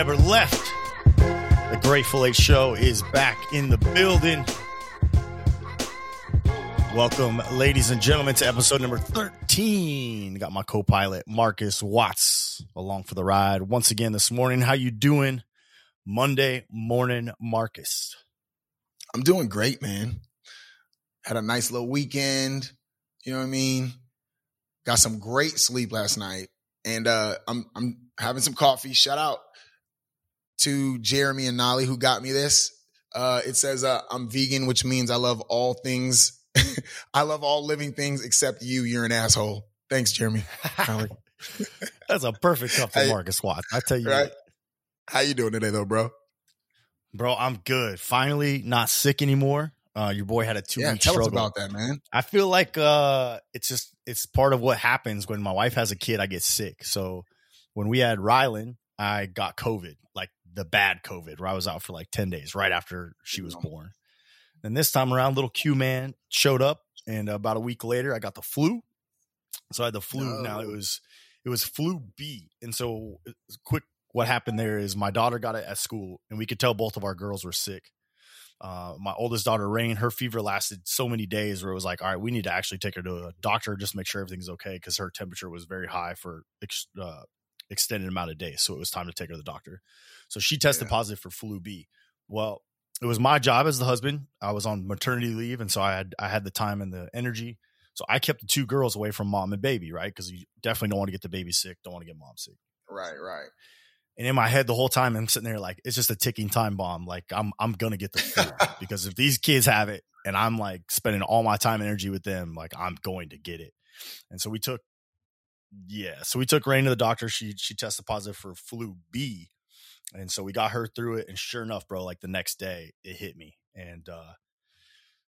never left. The Grateful Eight Show is back in the building. Welcome, ladies and gentlemen, to episode number 13. Got my co-pilot Marcus Watts along for the ride once again this morning. How you doing? Monday morning, Marcus. I'm doing great, man. Had a nice little weekend. You know what I mean? Got some great sleep last night. And uh I'm I'm having some coffee. Shout out to Jeremy and Nolly who got me this. Uh it says uh I'm vegan, which means I love all things. I love all living things except you. You're an asshole. Thanks, Jeremy. That's a perfect cup for Hey, Marcus Watts. I tell you right? what. How you doing today though, bro? Bro, I'm good. Finally not sick anymore. Uh, your boy had a two yeah, week tell struggle. us about that, man. I feel like uh it's just it's part of what happens when my wife has a kid, I get sick. So when we had Rylan, I got COVID, like the bad COVID, where I was out for like 10 days right after she was born. And this time around, little Q man showed up, and about a week later, I got the flu. So I had the flu. Now it was it was flu B. And so uh, quick what happened there is my daughter got it at school, and we could tell both of our girls were sick. Uh, my oldest daughter, Rain, her fever lasted so many days where it was like, all right, we need to actually take her to a doctor just make sure everything's okay because her temperature was very high for uh, extended amount of days. So it was time to take her to the doctor. So she tested Yeah. positive for flu B. Well, it was my job as the husband. I was on maternity leave, and so I had I had the time and the energy. So I kept the two girls away from mom and baby, right? Because you definitely don't want to get the baby sick, don't want to get mom sick. Right, right. And in my head, the whole time I'm sitting there like it's just a ticking time bomb. Like I'm I'm gonna get the flu because if these kids have it and I'm like spending all my time and energy with them, like I'm going to get it. And so we took, yeah, so we took Rain to the doctor. She she tested positive for flu B, and so we got her through it. And sure enough, bro, like the next day it hit me, and uh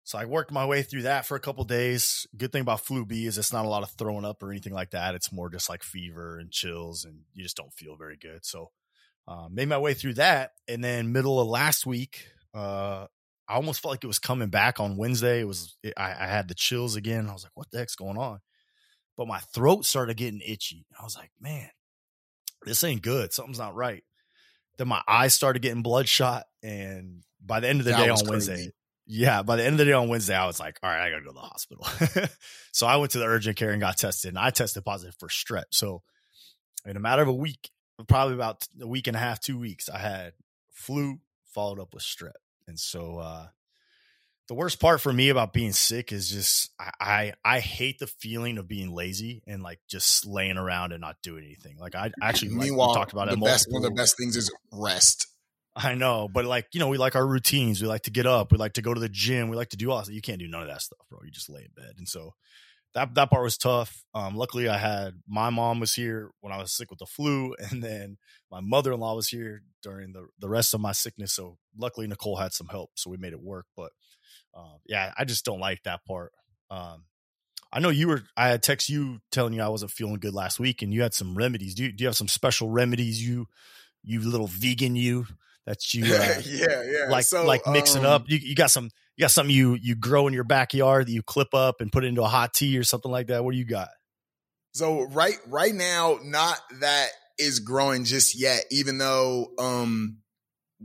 so I worked my way through that for a couple days. Good thing about flu B is it's not a lot of throwing up or anything like that. It's more just like fever and chills, and you just don't feel very good. So uh, made my way through that, and then middle of last week, uh, I almost felt like it was coming back on Wednesday. It was it, I, I had the chills again. I was like, "What the heck's going on?" But my throat started getting itchy. I was like, "Man, this ain't good. Something's not right." Then my eyes started getting bloodshot, and by the end of the That day on Wednesday, yeah, by the end of the day on Wednesday, I was like, "All right, I gotta go to the hospital." so I went to the urgent care and got tested, and I tested positive for strep. So in a matter of a week, probably about a week and a half, two weeks, I had flu followed up with strep. And so uh the worst part for me about being sick is just I, I I hate the feeling of being lazy and like just laying around and not doing anything. Like I actually like, Meanwhile, talked about the it best one of the best things is rest. I know, but like you know, we like our routines. We like to get up. We like to go to the gym. We like to do all that. You can't do none of that stuff, bro. You just lay in bed, and so that that part was tough. Um, luckily, I had my mom was here when I was sick with the flu, and then my mother in law was here during the the rest of my sickness. So luckily, Nicole had some help, so we made it work. But um, yeah, I just don't like that part. Um, I know you were. I had text you telling you I wasn't feeling good last week, and you had some remedies. Do you, do you have some special remedies? You you little vegan you that you uh, yeah, yeah. like So, like mixing um, up. You, you got some you got something you you grow in your backyard that you clip up and put into a hot tea or something like that. What do you got? So right right now, not that is growing just yet, even though um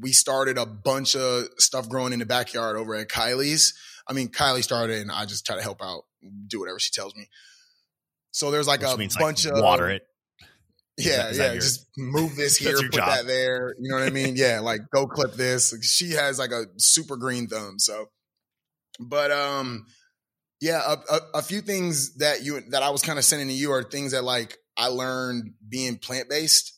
we started a bunch of stuff growing in the backyard over at Kylie's. I mean, Kylie started and I just try to help out, do whatever she tells me. So there's like Which a means bunch like of water it. Yeah, yeah. your- just move this here, put job. that there. You know what I mean? Yeah, like go clip this. She has like a super green thumb. So, but um, yeah, a, a, a few things that you that I was kind of sending to you are things that like I learned being plant based,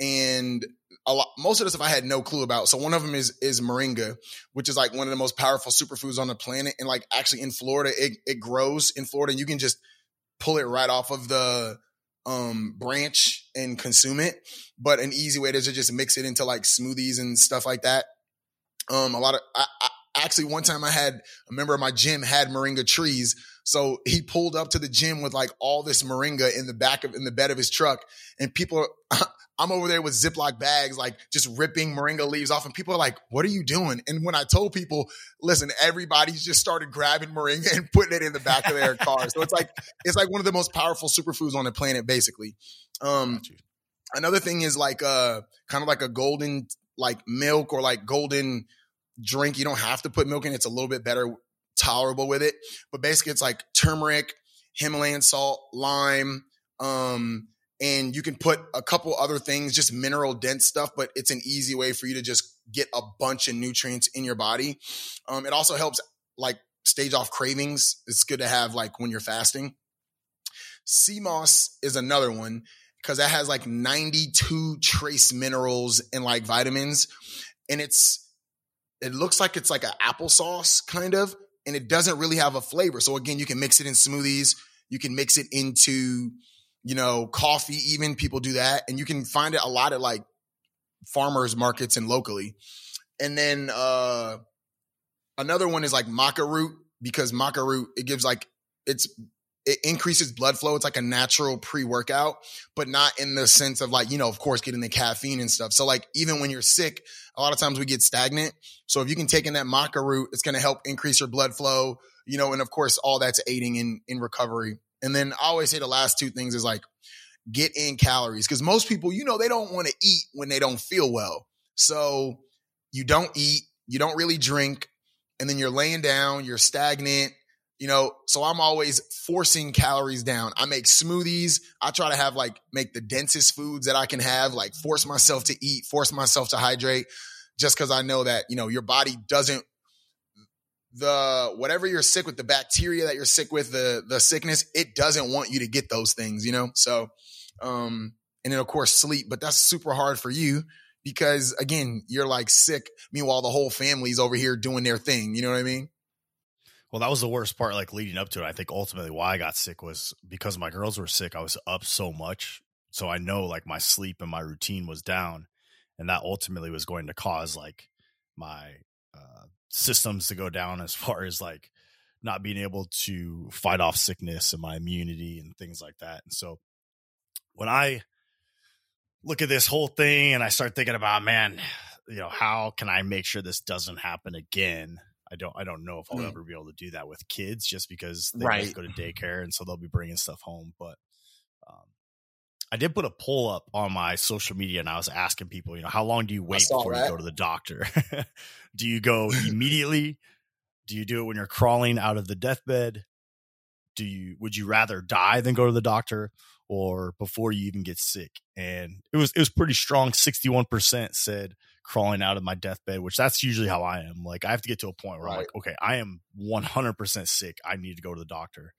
and a lot. Most of the stuff I had no clue about. So one of them is is moringa, which is like one of the most powerful superfoods on the planet, and like actually in Florida, it it grows in Florida, and you can just pull it right off of the um branch and consume it but an easy way to just mix it into like smoothies and stuff like that um a lot of I, I actually one time i had a member of my gym had moringa trees. So he pulled up to the gym with like all this moringa in the back of in the bed of his truck. And people i'm over there with ziploc bags like just ripping moringa leaves off. And people are like what are you doing? And when i told people listen everybody's just started grabbing moringa and putting it in the back of their car. So it's like it's like one of the most powerful superfoods on the planet, basically. Um, Another thing is like uh kind of like a golden like milk or like golden drink. You don't have to put milk in. It's a little bit better tolerable with it. But basically it's like turmeric, Himalayan salt, lime, um, and you can put a couple other things, just mineral dense stuff, but it's an easy way for you to just get a bunch of nutrients in your body. Um, it also helps like stage off cravings. It's good to have like when you're fasting. Sea moss is another one because that has like 92 trace minerals and like vitamins. And it's, it looks like it's like an applesauce kind of, and it doesn't really have a flavor. So again, you can mix it in smoothies. You can mix it into, you know, coffee, even people do that. And you can find it a lot at like farmers markets and locally. And then, uh, another one is like maca root because maca root, it gives like, it's it increases blood flow. It's like a natural pre workout, but not in the sense of like, you know, of course, getting the caffeine and stuff. So, like, even when you're sick, a lot of times we get stagnant. So, if you can take in that maca root, it's going to help increase your blood flow, you know, and of course, all that's aiding in, in recovery. And then I always say the last two things is like, get in calories because most people, you know, they don't want to eat when they don't feel well. So, you don't eat, you don't really drink, and then you're laying down, you're stagnant you know, so I'm always forcing calories down. I make smoothies. I try to have like make the densest foods that I can have, like force myself to eat, force myself to hydrate, just because I know that, you know, your body doesn't the whatever you're sick with, the bacteria that you're sick with, the the sickness, it doesn't want you to get those things, you know? So um and then of course sleep, but that's super hard for you because again, you're like sick. Meanwhile, the whole family's over here doing their thing. You know what I mean? Well, that was the worst part, like leading up to it. I think ultimately why I got sick was because my girls were sick. I was up so much. So I know like my sleep and my routine was down. And that ultimately was going to cause like my uh, systems to go down as far as like not being able to fight off sickness and my immunity and things like that. And so when I look at this whole thing and I start thinking about, man, you know, how can I make sure this doesn't happen again? I don't I don't know if I'll mm. ever be able to do that with kids just because they right. go to daycare and so they'll be bringing stuff home. But um, I did put a poll up on my social media and I was asking people, you know, how long do you wait before that. you go to the doctor? do you go immediately? do you do it when you're crawling out of the deathbed? Do you would you rather die than go to the doctor or before you even get sick? And it was it was pretty strong. Sixty one percent said crawling out of my deathbed, which that's usually how I am. Like I have to get to a point where right. I'm like, okay, I am 100% sick. I need to go to the doctor.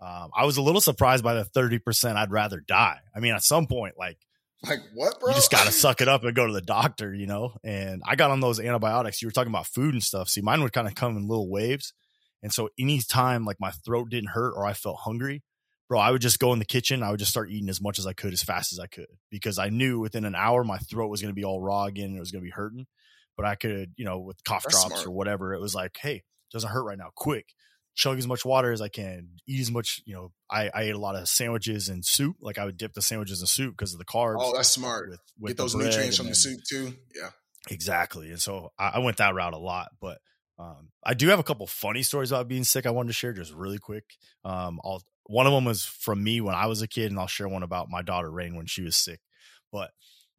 Um, I was a little surprised by the 30% I'd rather die. I mean, at some point, like, like what, bro? You just got to suck it up and go to the doctor, you know? And I got on those antibiotics. You were talking about food and stuff. See, mine would kind of come in little waves. And so anytime like my throat didn't hurt or I felt hungry, bro, I would just go in the kitchen. I would just start eating as much as I could as fast as I could because I knew within an hour my throat was going to be all raw again and it was going to be hurting. But I could, you know, with cough That's drops smart. or whatever, it was like, hey, doesn't hurt right now. Quick, chug as much water as I can, eat as much. You know, I, I ate a lot of sandwiches and soup. Like I would dip the sandwiches in soup because of the carbs. Oh, that's smart. With, with Get those nutrients from then, the soup too. Yeah, exactly. And so I, I went that route a lot, but. Um, I do have a couple funny stories about being sick. I wanted to share just really quick. Um, I'll one of them was from me when I was a kid, and I'll share one about my daughter Rain when she was sick. But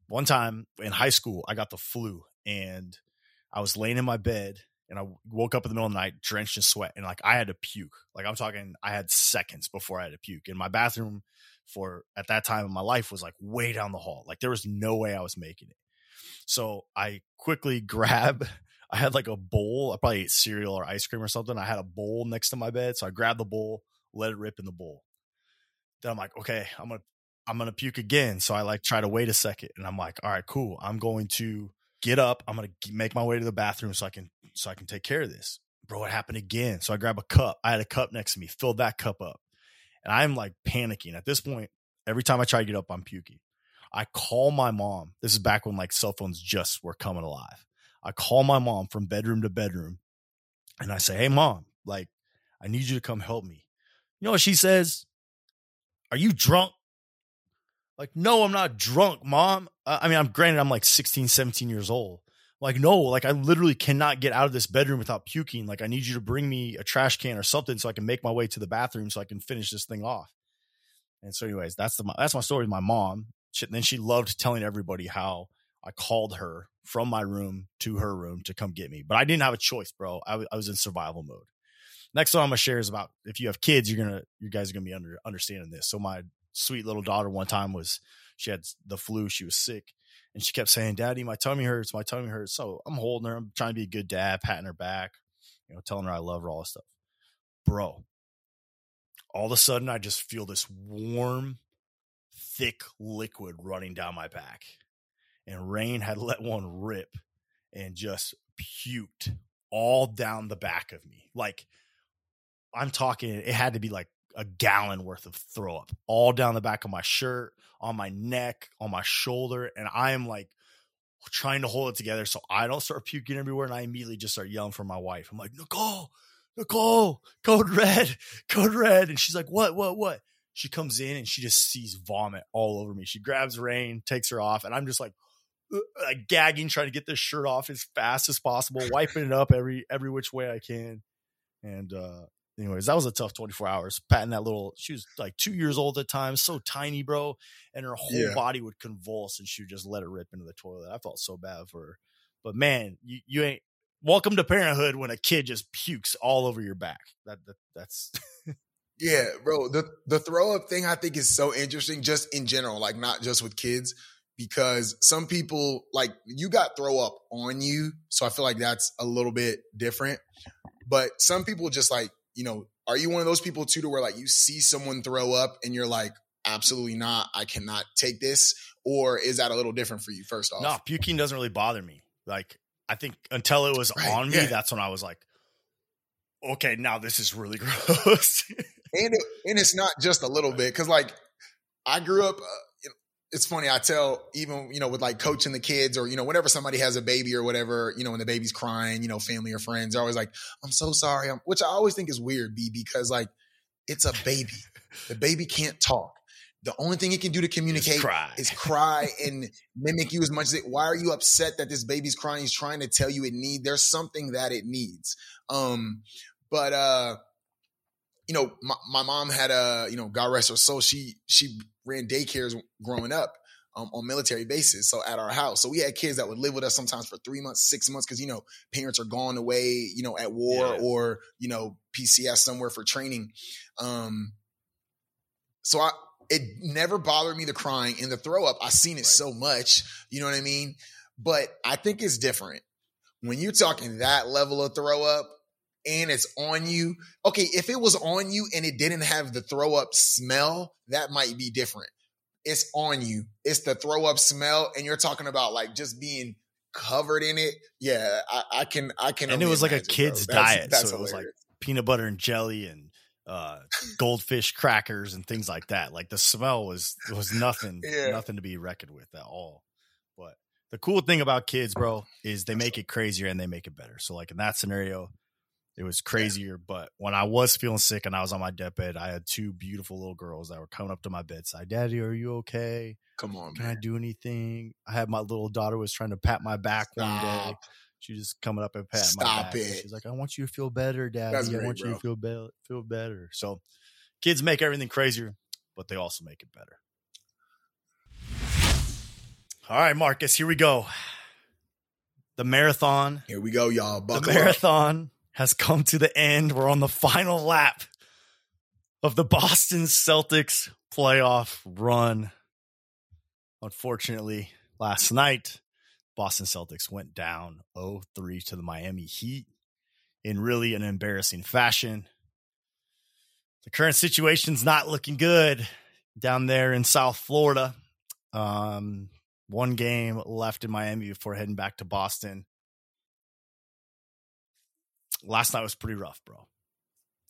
one time in high school, I got the flu, and I was laying in my bed, and I woke up in the middle of the night drenched in sweat, and like I had to puke. Like I'm talking, I had seconds before I had to puke. And my bathroom for at that time in my life was like way down the hall. Like there was no way I was making it. So I quickly grab. I had like a bowl. I probably ate cereal or ice cream or something. I had a bowl next to my bed, so I grabbed the bowl let it rip in the bowl. Then I'm like, okay, I'm gonna I'm gonna puke again. So I like try to wait a second, and I'm like, all right, cool. I'm going to get up. I'm gonna make my way to the bathroom so I can so I can take care of this. Bro, it happened again. So I grab a cup. I had a cup next to me, filled that cup up, and I'm like panicking at this point. Every time I try to get up, I'm puking. I call my mom. This is back when like cell phones just were coming alive. I call my mom from bedroom to bedroom, and I say, "Hey, mom, like, I need you to come help me." You know what she says? Are you drunk? Like, no, I'm not drunk, mom. I mean, I'm granted, I'm like 16, 17 years old. Like, no, like I literally cannot get out of this bedroom without puking. Like, I need you to bring me a trash can or something so I can make my way to the bathroom so I can finish this thing off. And so, anyways, that's the that's my story with my mom. She, then she loved telling everybody how I called her from my room to her room to come get me. But I didn't have a choice, bro. I, w- I was in survival mode. Next one I'm gonna share is about if you have kids, you're gonna you guys are gonna be under understanding this. So my sweet little daughter one time was she had the flu, she was sick, and she kept saying, Daddy, my tummy hurts, my tummy hurts. So I'm holding her, I'm trying to be a good dad, patting her back, you know, telling her I love her, all this stuff. Bro, all of a sudden I just feel this warm, thick liquid running down my back. And Rain had let one rip and just puked all down the back of me. Like I'm talking, it had to be like a gallon worth of throw up all down the back of my shirt, on my neck, on my shoulder. And I am like trying to hold it together so I don't start puking everywhere. And I immediately just start yelling for my wife. I'm like, Nicole, Nicole, code red, code red. And she's like, what, what, what? She comes in and she just sees vomit all over me. She grabs Rain, takes her off, and I'm just like, uh, like gagging, trying to get this shirt off as fast as possible, wiping it up every every which way I can. And uh anyways, that was a tough 24 hours. Patting that little, she was like two years old at the time, so tiny, bro. And her whole Yeah. body would convulse and she would just let it rip into the toilet. I felt so bad for her. But man, you, you ain't welcome to parenthood when a kid just pukes all over your back. That, that that's Yeah, bro. The the throw up thing I think is so interesting just in general, like not just with kids, because some people like you got throw up on you. So I feel like that's a little bit different. But some people just like, you know, are you one of those people too to where like you see someone throw up and you're like, absolutely not, I cannot take this? Or is that a little different for you, first off? no puking doesn't really bother me. Like I think until it was Right, on me, yeah. that's when I was like, okay, now this is really gross. and it, and it's not just a little bit because like I grew up. Uh, It's funny. I tell even you know with like coaching the kids or you know whenever somebody has a baby or whatever you know when the baby's crying, you know family or friends are always like, "I'm so sorry," I'm, which I always think is weird, b because like it's a baby. the baby can't talk. The only thing it can do to communicate cry. is cry and mimic you as much as it. Why are you upset that this baby's crying? He's trying to tell you it need. There's something that it needs. Um, but uh, you know, my, my mom had a, you know, God rest her soul. She she ran daycares growing up um, on military bases. So at our house, so we had kids that would live with us sometimes for three months, six months, because you know parents are gone away, you know, at war Yeah. or you know PCS somewhere for training. Um, so I it never bothered me the crying and the throw up. I've seen it Right. so much, you know what I mean. But I think it's different when you're talking that level of throw up and it's on you. Okay, if it was on you and it didn't have the throw up smell, that might be different. It's on you. It's the throw up smell, and you're talking about like just being covered in it. Yeah, I, I can. I can. And it was like a imagine, kid's That's- diet, That's so it was like peanut butter and jelly and uh, goldfish crackers and things like that. Like the smell was was nothing, Yeah. nothing to be reckoned with at all. But the cool thing about kids, bro, is they make it crazier and they make it better. So like in that scenario, it was crazier. But when I was feeling sick and I was on my deathbed, I had two beautiful little girls that were coming up to my bedside. Daddy, are you okay? Come on, Can I do anything? I had my little daughter was trying to pat my back one day. Stop. She just coming up and pat my Stop back. and it. She's like, "I want you to feel better, Daddy. That's I great, want you to feel better, feel better." So, kids make everything crazier, but they also make it better. All right, Marcus, here we go. The marathon, Here we go, y'all. the marathon. up. Has come to the end. We're on the final lap of the Boston Celtics playoff run. Unfortunately, last night, Boston Celtics went down 0 3 to the Miami Heat in really an embarrassing fashion. The current situation's not looking good down there in South Florida. Um, one game left in Miami before heading back to Boston. Last night was pretty rough, bro.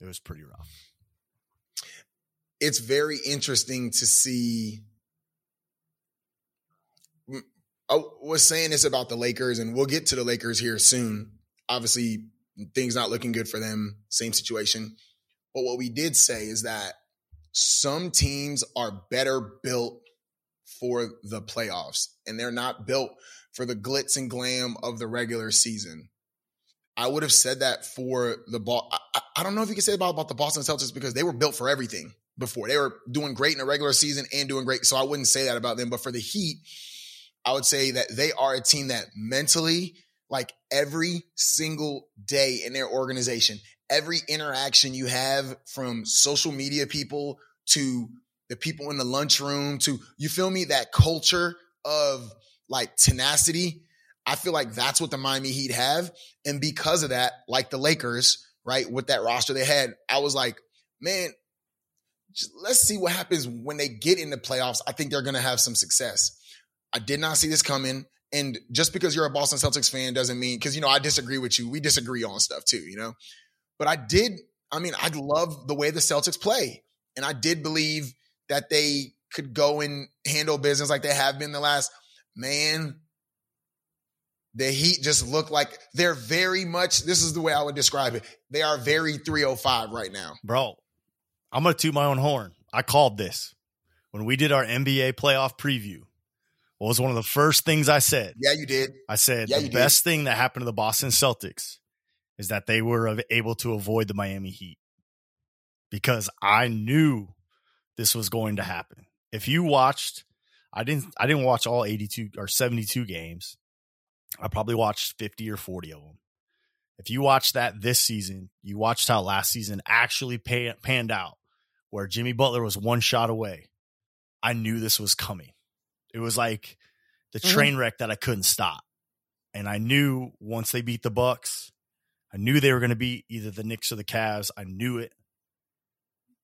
It was pretty rough. it's very interesting to see. I was saying this about the Lakers, and we'll get to the Lakers here soon. Obviously, things not looking good for them. Same situation. But what we did say is that some teams are better built for the playoffs, and they're not built for the glitz and glam of the regular season. I would have said that for the ball. I, I- don't know if you can say about, about the Boston Celtics because they were built for everything before. They were doing great in the regular season and doing great. So I wouldn't say that about them. But for the Heat, I would say that they are a team that mentally, like every single day in their organization, every interaction you have from social media people to the people in the lunchroom to, you feel me, that culture of like tenacity. I feel like that's what the Miami Heat have. And because of that, like the Lakers, right, with that roster they had, I was like, man, let's see what happens when they get in the playoffs. I think they're going to have some success. I did not see this coming. And just because you're a Boston Celtics fan doesn't mean, because, you know, I disagree with you. We disagree on stuff too, you know? But I did, I mean, I love the way the Celtics play. And I did believe that they could go and handle business like they have been the last, man, the Heat just look like they're very much, this is the way I would describe it. They are very 305 right now. Bro, I'm going to toot my own horn. I called this when we did our NBA playoff preview. What was one of the first things I said? Yeah, you did. I said yeah, the best did. thing that happened to the Boston Celtics is that they were able to avoid the Miami Heat because I knew this was going to happen. If you watched, I didn't, I didn't watch all 82 or 72 games. I probably watched 50 or 40 of them. If you watched that this season, you watched how last season actually pay, panned out, where Jimmy Butler was one shot away. I knew this was coming. It was like the mm-hmm. train wreck that I couldn't stop. And I knew once they beat the Bucks, I knew they were going to beat either the Knicks or the Cavs. I knew it.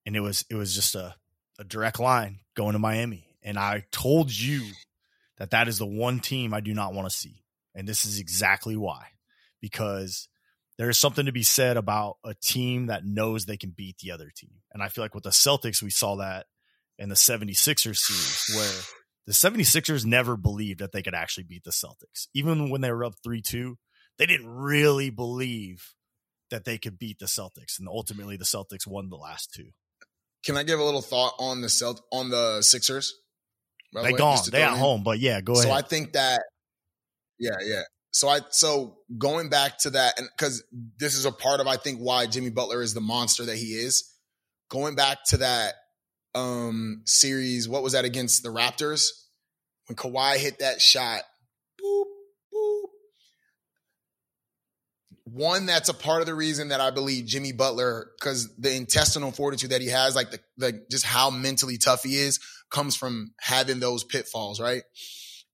And it was it was just a, a direct line going to Miami. And I told you that that is the one team I do not want to see. And this is exactly why. Because there is something to be said about a team that knows they can beat the other team. And I feel like with the Celtics, we saw that in the 76ers series where the 76ers never believed that they could actually beat the Celtics. Even when they were up 3 2, they didn't really believe that they could beat the Celtics. And ultimately, the Celtics won the last two. Can I give a little thought on the Celt- on the Sixers? They the gone. They at home, but yeah, go ahead. So I think that, yeah, yeah. So I so going back to that, and because this is a part of I think why Jimmy Butler is the monster that he is. Going back to that um series, what was that against the Raptors when Kawhi hit that shot? Boop, boop. One that's a part of the reason that I believe Jimmy Butler, because the intestinal fortitude that he has, like the, the just how mentally tough he is, comes from having those pitfalls, right?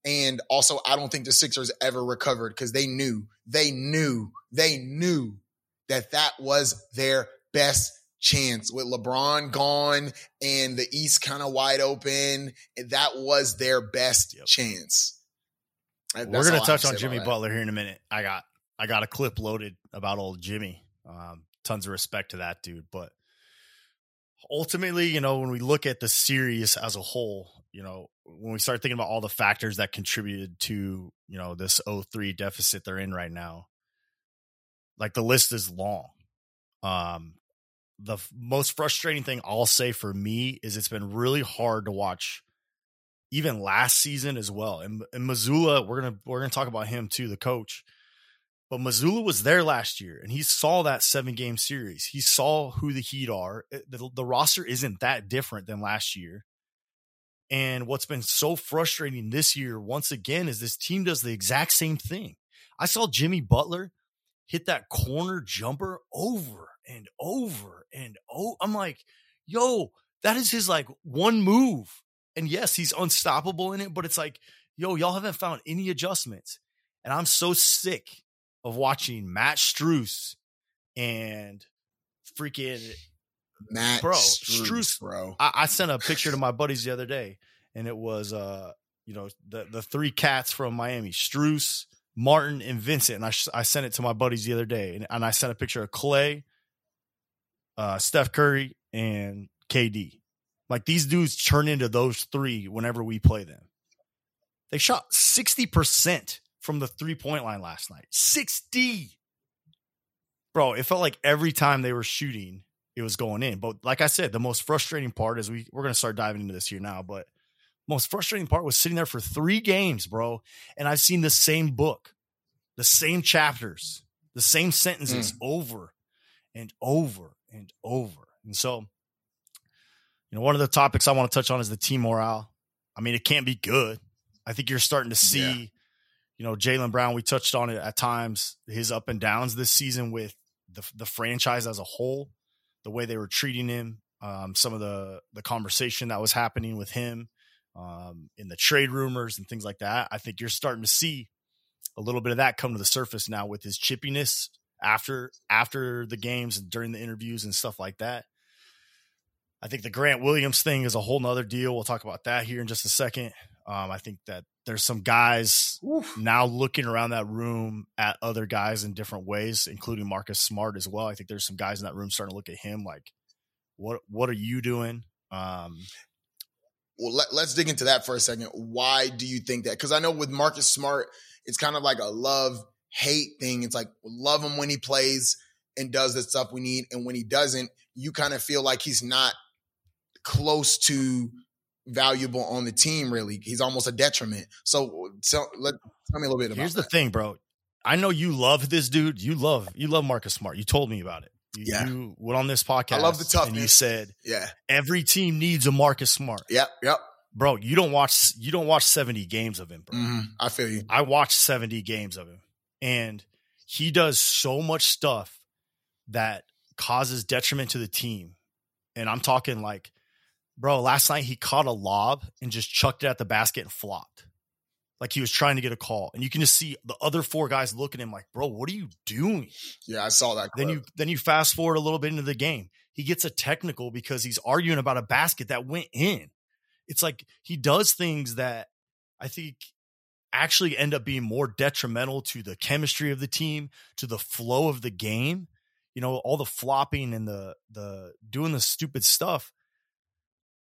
And also, I don't think the Sixers ever recovered because they knew, they knew, they knew that that was their best chance with LeBron gone and the East kind of wide open. That was their best yep. chance. That's We're going to touch on Jimmy Butler here in a minute. I got I got a clip loaded about old Jimmy. Um, tons of respect to that dude, but ultimately, you know, when we look at the series as a whole, you know, when we start thinking about all the factors that contributed to, you know, this 03 deficit they're in right now, like the list is long. Um, the f- most frustrating thing I'll say for me is it's been really hard to watch even last season as well. And, and Mazzulla, we're gonna we're gonna talk about him too, the coach. But Mazzulla was there last year and he saw that seven game series. He saw who the Heat are. The, the roster isn't that different than last year. And what's been so frustrating this year, once again, is this team does the exact same thing. I saw Jimmy Butler hit that corner jumper over and over and oh, I'm like, yo, that is his like one move. And yes, he's unstoppable in it, but it's like, yo, y'all haven't found any adjustments. And I'm so sick of watching Max Strus and freaking Matt bro, Strus bro. I, I, sent a picture to my buddies the other day, and it was uh, you know, the the three cats from Miami, Strus, Martin, and Vincent. And I I sent it to my buddies the other day, and, and I sent a picture of Clay, uh, Steph Curry, and KD. Like these dudes turn into those three whenever we play them. They shot sixty percent from the three point line last night. 60. Bro, it felt like every time they were shooting, it was going in. But like I said, the most frustrating part is we we're gonna start diving into this here now, but most frustrating part was sitting there for three games, bro. And I've seen the same book, the same chapters, the same sentences mm. over and over and over. And so, You know, one of the topics I want to touch on is the team morale. I mean, it can't be good. I think you're starting to see, yeah. you know, Jaylen Brown. We touched on it at times, his up and downs this season with the the franchise as a whole, the way they were treating him, um, some of the the conversation that was happening with him um, in the trade rumors and things like that. I think you're starting to see a little bit of that come to the surface now with his chippiness after after the games and during the interviews and stuff like that. I think the Grant Williams thing is a whole nother deal. We'll talk about that here in just a second. Um, I think that there's some guys Oof. now looking around that room at other guys in different ways, including Marcus Smart as well. I think there's some guys in that room starting to look at him like, what what are you doing? Um, well, let, us dig into that for a second. Why do you think that? Because I know with Marcus Smart, it's kind of like a love hate thing. It's like love him when he plays and does the stuff we need, and when he doesn't, you kind of feel like he's not close to valuable on the team. Really, he's almost a detriment. So, so let tell me a little bit about. Here's the thing, bro. I know you love this dude. You love you love Marcus Smart. You told me about it. You, yeah. you went on this podcast. I love the toughness. And you said, yeah, every team needs a Marcus Smart. Yep, yep. Bro, you don't watch you don't watch 70 games of him, bro. Mm-hmm. I feel you. I watched 70 games of him. And he does so much stuff that causes detriment to the team. And I'm talking like, bro, last night he caught a lob and just chucked it at the basket and flopped like he was trying to get a call, and you can just see the other four guys looking at him like, "Bro, what are you doing?" Yeah, I saw that. Clip. Then you then you fast forward a little bit into the game. He gets a technical because he's arguing about a basket that went in. It's like he does things that I think actually end up being more detrimental to the chemistry of the team, to the flow of the game. You know, all the flopping and the the doing the stupid stuff.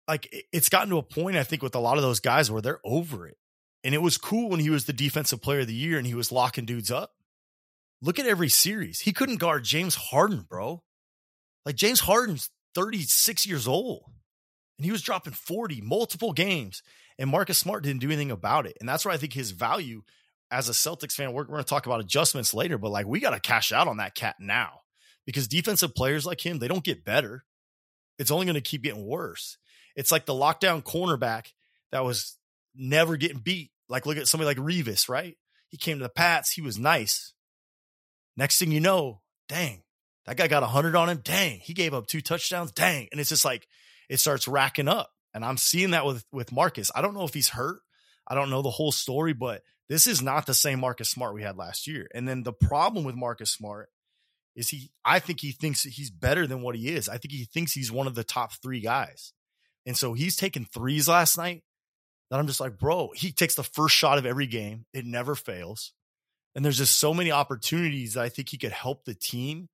Like it's gotten to a point, I think, with a lot of those guys where they're over it. And it was cool when he was the defensive player of the year and he was locking dudes up. Look at every series. He couldn't guard James Harden, bro. Like James Harden's 36 years old and he was dropping 40 multiple games and Marcus Smart didn't do anything about it. And that's where I think his value as a Celtics fan, we're, we're going to talk about adjustments later, but like we got to cash out on that cat now because defensive players like him, they don't get better. It's only going to keep getting worse. It's like the lockdown cornerback that was never getting beat. Like look at somebody like Revis, right? He came to the Pats. He was nice. Next thing you know, dang, that guy got a hundred on him. Dang, he gave up two touchdowns. Dang, and it's just like it starts racking up. And I'm seeing that with with Marcus. I don't know if he's hurt. I don't know the whole story, but this is not the same Marcus Smart we had last year. And then the problem with Marcus Smart is he. I think he thinks he's better than what he is. I think he thinks he's one of the top three guys. And so he's taking threes last night that I'm just like, bro, he takes the first shot of every game. It never fails. And there's just so many opportunities that I think he could help the team.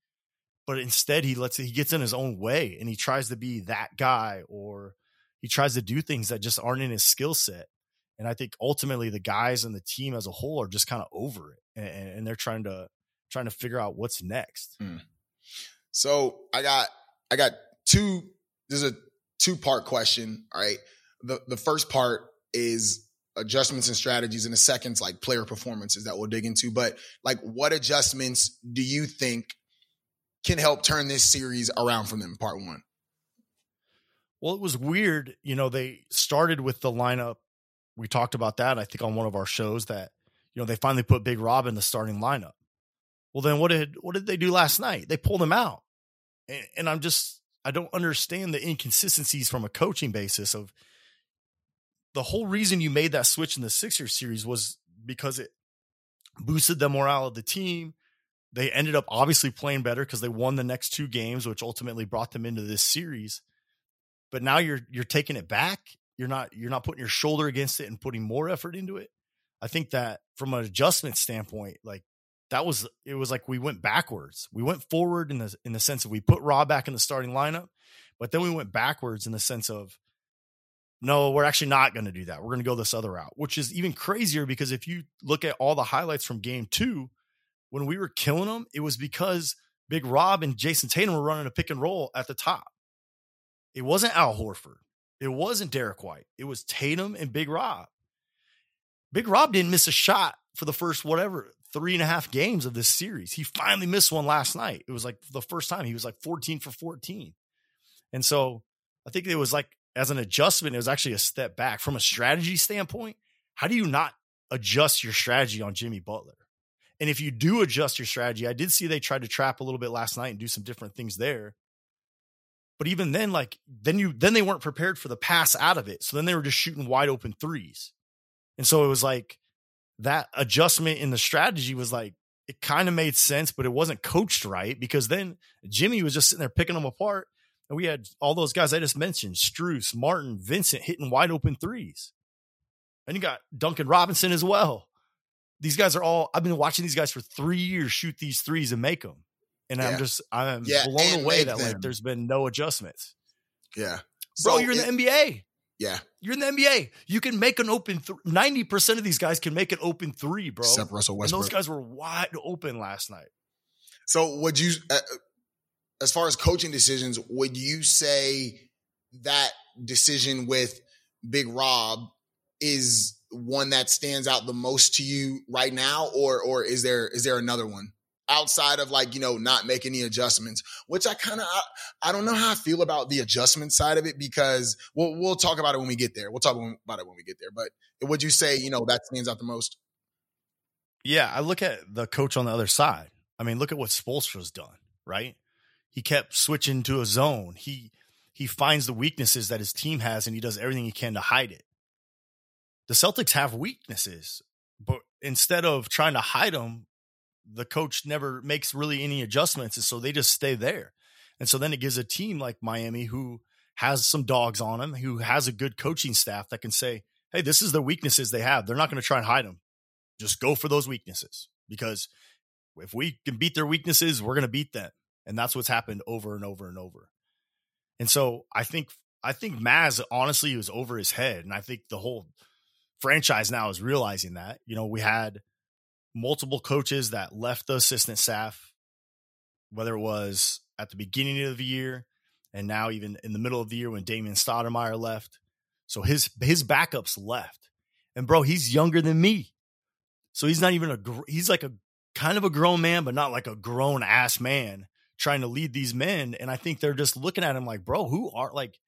But instead he lets it, he gets in his own way and he tries to be that guy or he tries to do things that just aren't in his skill set. And I think ultimately the guys and the team as a whole are just kind of over it and, and, they're trying to trying to figure out what's next. Hmm. So I got I got two there's a two part question. All right. The the first part is adjustments and strategies. And the second's like player performances that we'll dig into. But like, what adjustments do you think can help turn this series around from them? Part one. Well, it was weird. You know, they started with the lineup. We talked about that, I think, on one of our shows that, you know, they finally put Big Rob in the starting lineup. Well, then what did what did they do last night? They pulled him out. And, and I'm just I don't understand the inconsistencies from a coaching basis of the whole reason you made that switch in the Sixers series was because it boosted the morale of the team. They ended up obviously playing better because they won the next two games, which ultimately brought them into this series. But now you're you're taking it back. You're not you're not putting your shoulder against it and putting more effort into it. I think that from an adjustment standpoint, like that was it was like we went backwards. We went forward in the in the sense of we put Rob back in the starting lineup, but then we went backwards in the sense of no, we're actually not going to do that. We're going to go this other route, which is even crazier because if you look at all the highlights from game two, when we were killing them, it was because Big Rob and Jayson Tatum were running a pick and roll at the top. It wasn't Al Horford. It wasn't Derrick White. It was Tatum and Big Rob. Big Rob didn't miss a shot for the first whatever three and a half games of this series. He finally missed one last night. It was like the first time he was like 14 for 14. And so I think it was like as an adjustment, it was actually a step back from a strategy standpoint. How do you not adjust your strategy on Jimmy Butler? And if you do adjust your strategy, I did see they tried to trap a little bit last night and do some different things there. But even then, like then you then they weren't prepared for the pass out of it. So then they were just shooting wide open threes. And so it was like that adjustment in the strategy was like it kind of made sense, but it wasn't coached right because then Jimmy was just sitting there picking them apart. And we had all those guys I just mentioned, Strus, Martin, Vincent hitting wide open threes. And you got Duncan Robinson as well. These guys are all, I've been watching these guys for three years shoot these threes and make them. And yeah. I'm just, I'm yeah, blown away that them. like there's been no adjustments. Yeah. Bro, you're in it, the NBA. Yeah. You're in the NBA. You can make an open th- 90% of these guys can make an open three, bro. Except Russell Westbrook. And those guys were wide open last night. So would you uh, as far as coaching decisions, would you say that decision with Big Rob is one that stands out the most to you right now or or is there is there another one? Outside of like you know not making any adjustments which i kind of I, I, don't know how i feel about the adjustment side of it because we'll we'll talk about it when we get there. We'll talk about it when we get there but would you say you know that stands out the most? Yeah i look at the coach on the other side. I mean look at what Spoelstra's done right? He kept switching to a zone. He he finds the weaknesses that his team has and he does everything he can to hide it. The celtics have weaknesses but instead of trying to hide them the coach never makes really any adjustments. And so they just stay there. And so then it gives a team like Miami who has some dogs on them, who has a good coaching staff that can say, hey, this is the weaknesses they have. They're not going to try and hide them. Just go for those weaknesses because if we can beat their weaknesses, we're going to beat them. And that's what's happened over and over and over. And so I think I think Maz honestly was over his head. And I think the whole franchise now is realizing that. You know, we had multiple coaches that left the assistant staff, whether it was at the beginning of the year and now even in the middle of the year when Damon Stoudamire left. So his his backups left. And bro, he's younger than me. So he's not even a he's like a kind of a grown man, but not like a grown ass man trying to lead these men. And I think they're just looking at him like, bro, who are like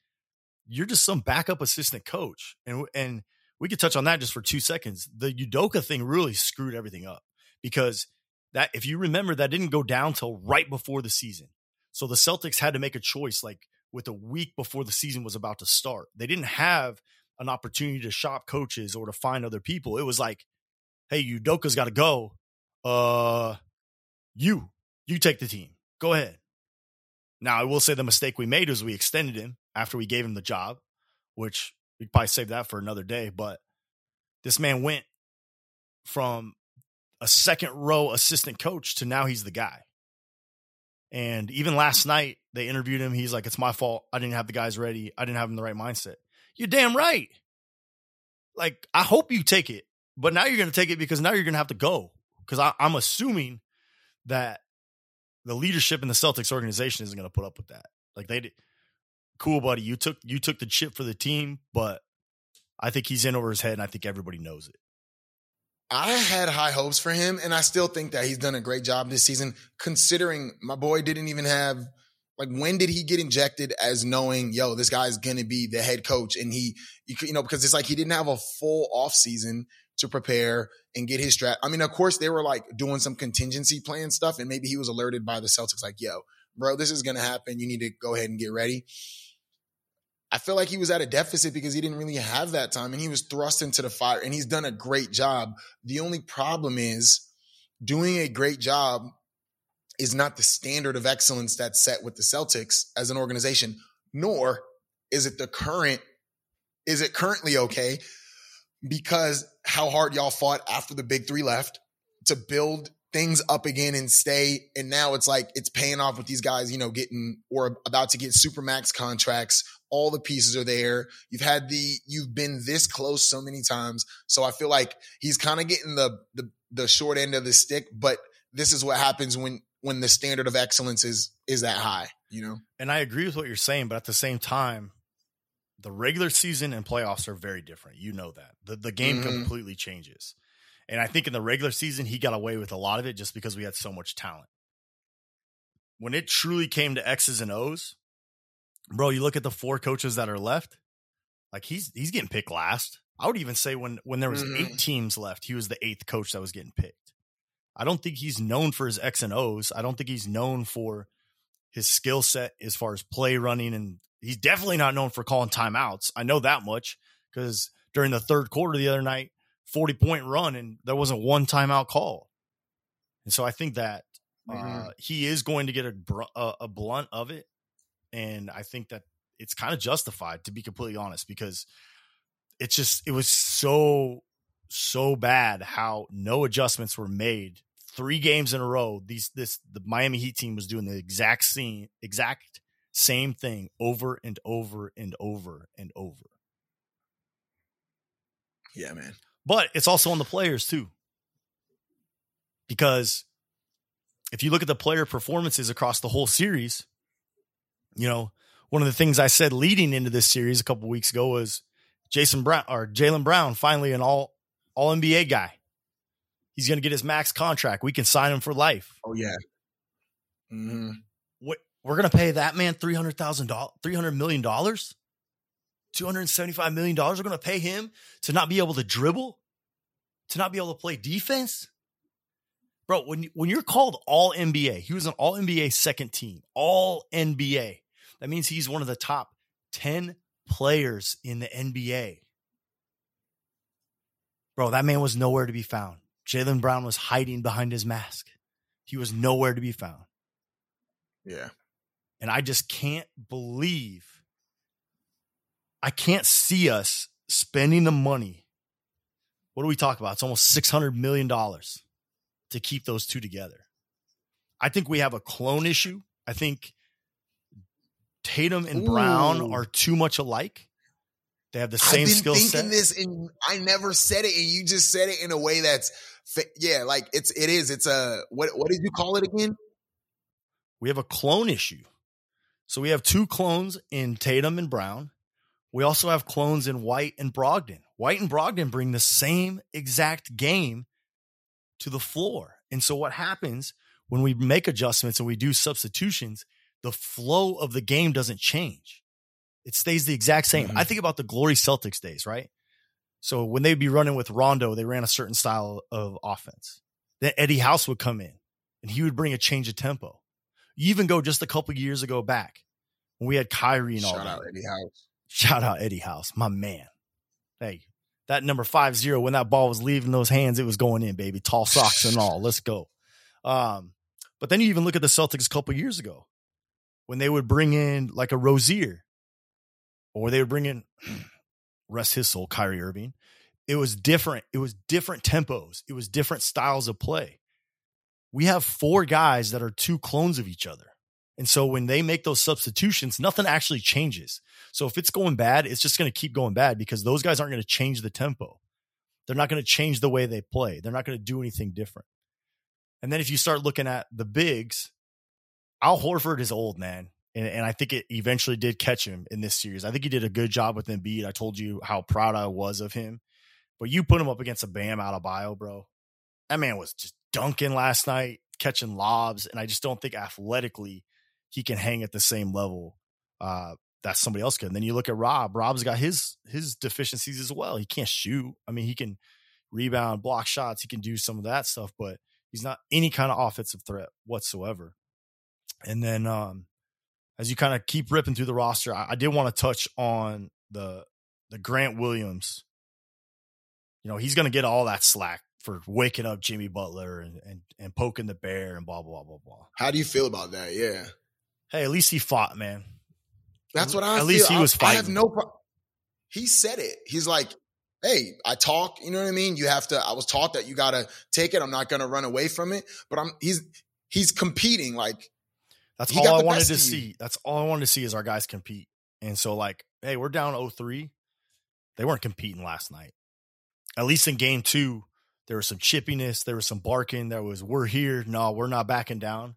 you're just some backup assistant coach. And and we could touch on that just for two seconds. The Udoka thing really screwed everything up because that, if you remember, that didn't go down till right before the season. So the Celtics had to make a choice like with a week before the season was about to start. They didn't have an opportunity to shop coaches or to find other people. It was like, hey, Udoka's got to go. Uh, you, you take the team. Go ahead. Now, I will say the mistake we made was we extended him after we gave him the job, which we probably save that for another day. But this man went from a second row assistant coach to now he's the guy. And even last night they interviewed him. He's like, "It's my fault. I didn't have the guys ready. I didn't have them the right mindset." You're damn right. Like, I hope you take it, but now you're going to take it because now you're going to have to go. Because I'm assuming that the leadership in the Celtics organization isn't going to put up with that. Like they did, cool, buddy. You took you took the chip for the team, but I think he's in over his head, and I think everybody knows it. I had high hopes for him, and I still think that he's done a great job this season. Considering my boy didn't even have like when did he get injected as knowing yo this guy's gonna be the head coach, and he you know because it's like he didn't have a full off season to prepare and get his strat. I mean, of course they were like doing some contingency plan stuff, and maybe he was alerted by the Celtics like yo, bro, this is gonna happen. You need to go ahead and get ready. I feel like he was at a deficit because he didn't really have that time and he was thrust into the fire and he's done a great job. The only problem is doing a great job is not the standard of excellence that's set with the Celtics as an organization, nor is it the current, is it currently okay? Because how hard y'all fought after the big three left to build things up again and stay. And now it's like it's paying off with these guys, you know, getting or about to get super max contracts. All the pieces are there. You've had the you've been this close so many times. So I feel like he's kind of getting the the the short end of the stick, but this is what happens when when the standard of excellence is is that high, you know. And I agree with what you're saying, but at the same time, the regular season and playoffs are very different. You know that. The the game mm-hmm. completely changes. And I think in the regular season, he got away with a lot of it just because we had so much talent. When it truly came to X's and O's, bro, you look at the four coaches that are left, Like he's he's getting picked last. I would even say when when there was Mhm. eight teams left, he was the eighth coach that was getting picked. I don't think he's known for his X and O's. I don't think he's known for his skill set as far as play running, and he's definitely not known for calling timeouts. I know that much because during the third quarter the other night, forty point run, and there wasn't one timeout call. And so I think that uh, Mhm. he is going to get a, a a blunt of it, and I think that it's kind of justified to be completely honest because it's just it was so so bad how no adjustments were made. Three games in a row these this the Miami Heat team was doing the exact same exact same thing over and over and over and over. Yeah, man. but it's also on the players too. Because if you look at the player performances across the whole series you know one of the things I said leading into this series a couple weeks ago was Jason Brown or Jaylen Brown finally an all all NBA guy. He's going to get his max contract. We can sign him for life. Oh yeah. hmm What we're going to pay that man three hundred thousand dollars, three hundred million dollars, two hundred seventy five million dollars. We're going to pay him to not be able to dribble, to not be able to play defense. Bro, when when you're called All NBA, he was an All NBA second team, All NBA. That means he's one of the top ten players in the NBA. Bro, that man was nowhere to be found. Jaylen Brown was hiding behind his mask. He was nowhere to be found. Yeah. And I just can't believe I can't see us spending the money. What do we talk about? It's almost $600 million to keep those two together. I think we have a clone issue. I think Tatum and Brown are too much alike. They have the I've same been skill thinking set. this, and I never said it, and you just said it in a way that's, yeah, like it's it is. It's a what? What did you call it again? we have a clone issue. So we have two clones in Tatum and Brown. We also have clones in White and Brogdon. White and Brogdon bring the same exact game to the floor. And so what happens when we make adjustments and we do substitutions, the flow of the game doesn't change. It stays the exact same. Mhm. I think about the Glory Celtics days, right? So when they'd be running with Rondo, they ran a certain style of offense. Then Eddie House would come in and he would bring a change of tempo. You even go just a couple years ago back when we had Kyrie and all Shout that. out Eddie House. Shout out Eddie House, my man. Hey, that number five zero, when that ball was leaving those hands, it was going in, baby. Tall socks and all. Let's go. Um, but then you even look at the Celtics a couple years ago when they would bring in like a Rozier or they would bring in, rest his soul, Kyrie Irving. It was different. It was different tempos. It was different styles of play. We have four guys that are two clones of each other. And so when they make those substitutions, nothing actually changes. So if it's going bad, it's just going to keep going bad because those guys aren't going to change the tempo. They're not going to change the way they play. They're not going to do anything different. And then if you start looking at the bigs, Al Horford is old, man. And, and I think it eventually did catch him in this series. I think he did a good job with Embiid. I told you how proud I was of him. But you put him up against a Bam Adebayo, bro. That man was just dunking last night, catching lobs. And I just don't think athletically he can hang at the same level uh, that somebody else could. And then you look at Rob. Rob's got his his deficiencies as well. He can't shoot. I mean, he can rebound, block shots. He can do some of that stuff, but he's not any kind of offensive threat whatsoever. And then um, as you kind of keep ripping through the roster, I, I did want to touch on the the Grant Williams. You know, he's going to get all that slack for waking up Jimmy Butler and, and and poking the bear and blah blah blah blah. How do you feel about that? Yeah, Hey, at least he fought, man. that's what I. At feel. least he I- was I have no. Pro- he said it. He's like, "Hey, I talk. You know what I mean. You have to. I was taught that you got to take it. I'm not going to run away from it. But I'm. He's he's competing. Like That's He all I wanted to see. That's all I wanted to see is our guys compete. And so, like, hey, we're down 0-3. They weren't competing last night. At least in game two, there was some chippiness. There was some barking. There was, we're here. No, we're not backing down.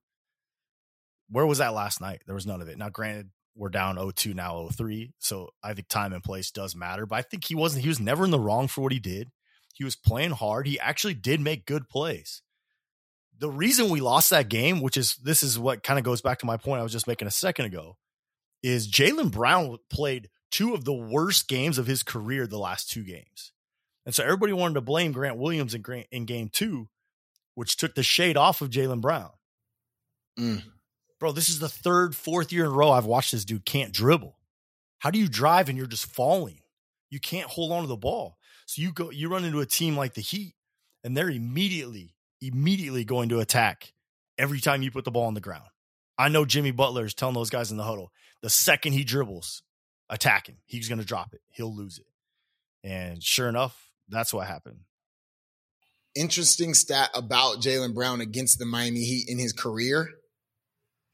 Where was that last night? There was none of it. Now, granted, we're down 0-2, now 0-3. So I think time and place does matter. But I think he wasn't, he was never in the wrong for what he did. He was playing hard. He actually did make good plays the reason we lost that game, which is this is what kind of goes back to my point I was just making a second ago, is Jaylen Brown played two of the worst games of his career the last two games. And so everybody wanted to blame Grant Williams in, Grant, in game two, which took the shade off of Jaylen Brown. Mm. Bro, this is the third, fourth year in a row I've watched this dude can't dribble. How do you drive and you're just falling? You can't hold on to the ball. So you go, you run into a team like the Heat, and they're immediately, immediately going to attack every time you put the ball on the ground. I know Jimmy Butler is telling those guys in the huddle the second he dribbles, attack him. He's going to drop it. He'll lose it. And sure enough, that's what happened. Interesting stat about Jaylen Brown against the Miami Heat in his career.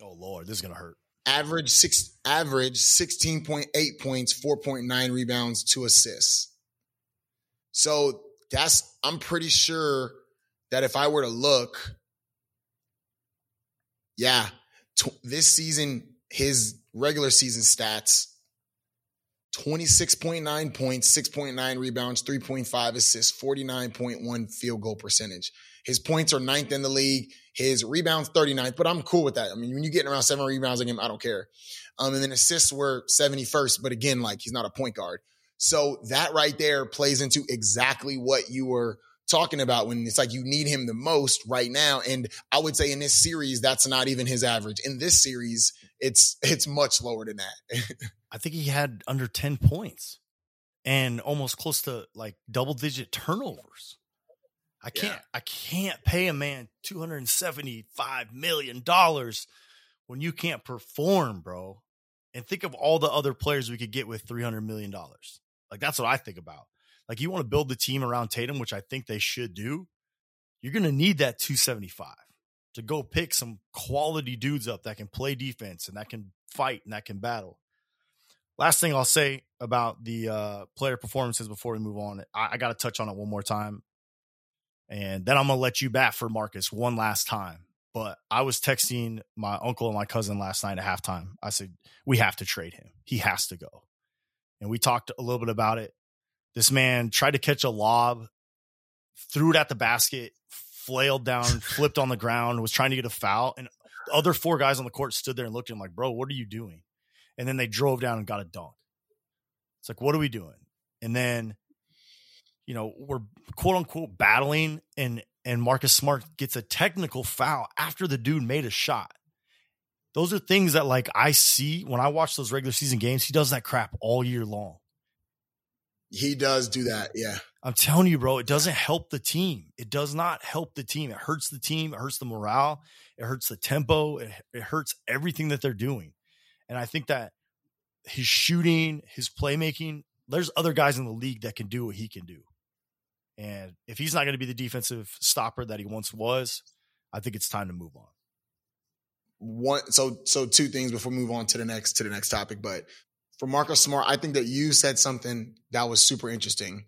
Oh Lord, this is gonna hurt. Average six average 16.8 points, 4.9 rebounds, two assists. So that's I'm pretty sure that if I were to look, yeah, this season his regular season stats 26.9 points, 6.9 rebounds, 3.5 assists, 49.1 field goal percentage. His points are ninth in the league. His rebounds 39th, but I'm cool with that. I mean, when you're getting around seven rebounds a game, I don't care. Um, and then assists were 71st, but again, like he's not a point guard. So that right there plays into exactly what you were talking about when it's like you need him the most right now. And I would say in this series, that's not even his average. In this series, it's it's much lower than that. I think he had under 10 points and almost close to like double digit turnovers. I can't yeah. I can't pay a man 275 million dollars when you can't perform, bro. And think of all the other players we could get with 300 million dollars. Like that's what I think about. Like you want to build the team around Tatum, which I think they should do. You're going to need that 275 to go pick some quality dudes up that can play defense and that can fight and that can battle. Last thing I'll say about the uh, player performances before we move on, I, I got to touch on it one more time. And then I'm going to let you bat for Marcus one last time. But I was texting my uncle and my cousin last night at halftime. I said, we have to trade him. He has to go. And we talked a little bit about it. This man tried to catch a lob, threw it at the basket, flailed down, flipped on the ground, was trying to get a foul. And the other four guys on the court stood there and looked at him like, bro, what are you doing? And then they drove down and got a dunk. It's like, what are we doing? And then, you know, we're quote unquote battling and and Marcus Smart gets a technical foul after the dude made a shot. Those are things that like I see when I watch those regular season games. He does that crap all year long. He does do that. Yeah. I'm telling you, bro, it doesn't help the team. It does not help the team. It hurts the team. It hurts the morale. It hurts the tempo. It, it hurts everything that they're doing. And I think that his shooting, his playmaking, there's other guys in the league that can do what he can do. And if he's not going to be the defensive stopper that he once was, I think it's time to move on. One so so two things before we move on to the next to the next topic. But for Marcus Smart, I think that you said something that was super interesting.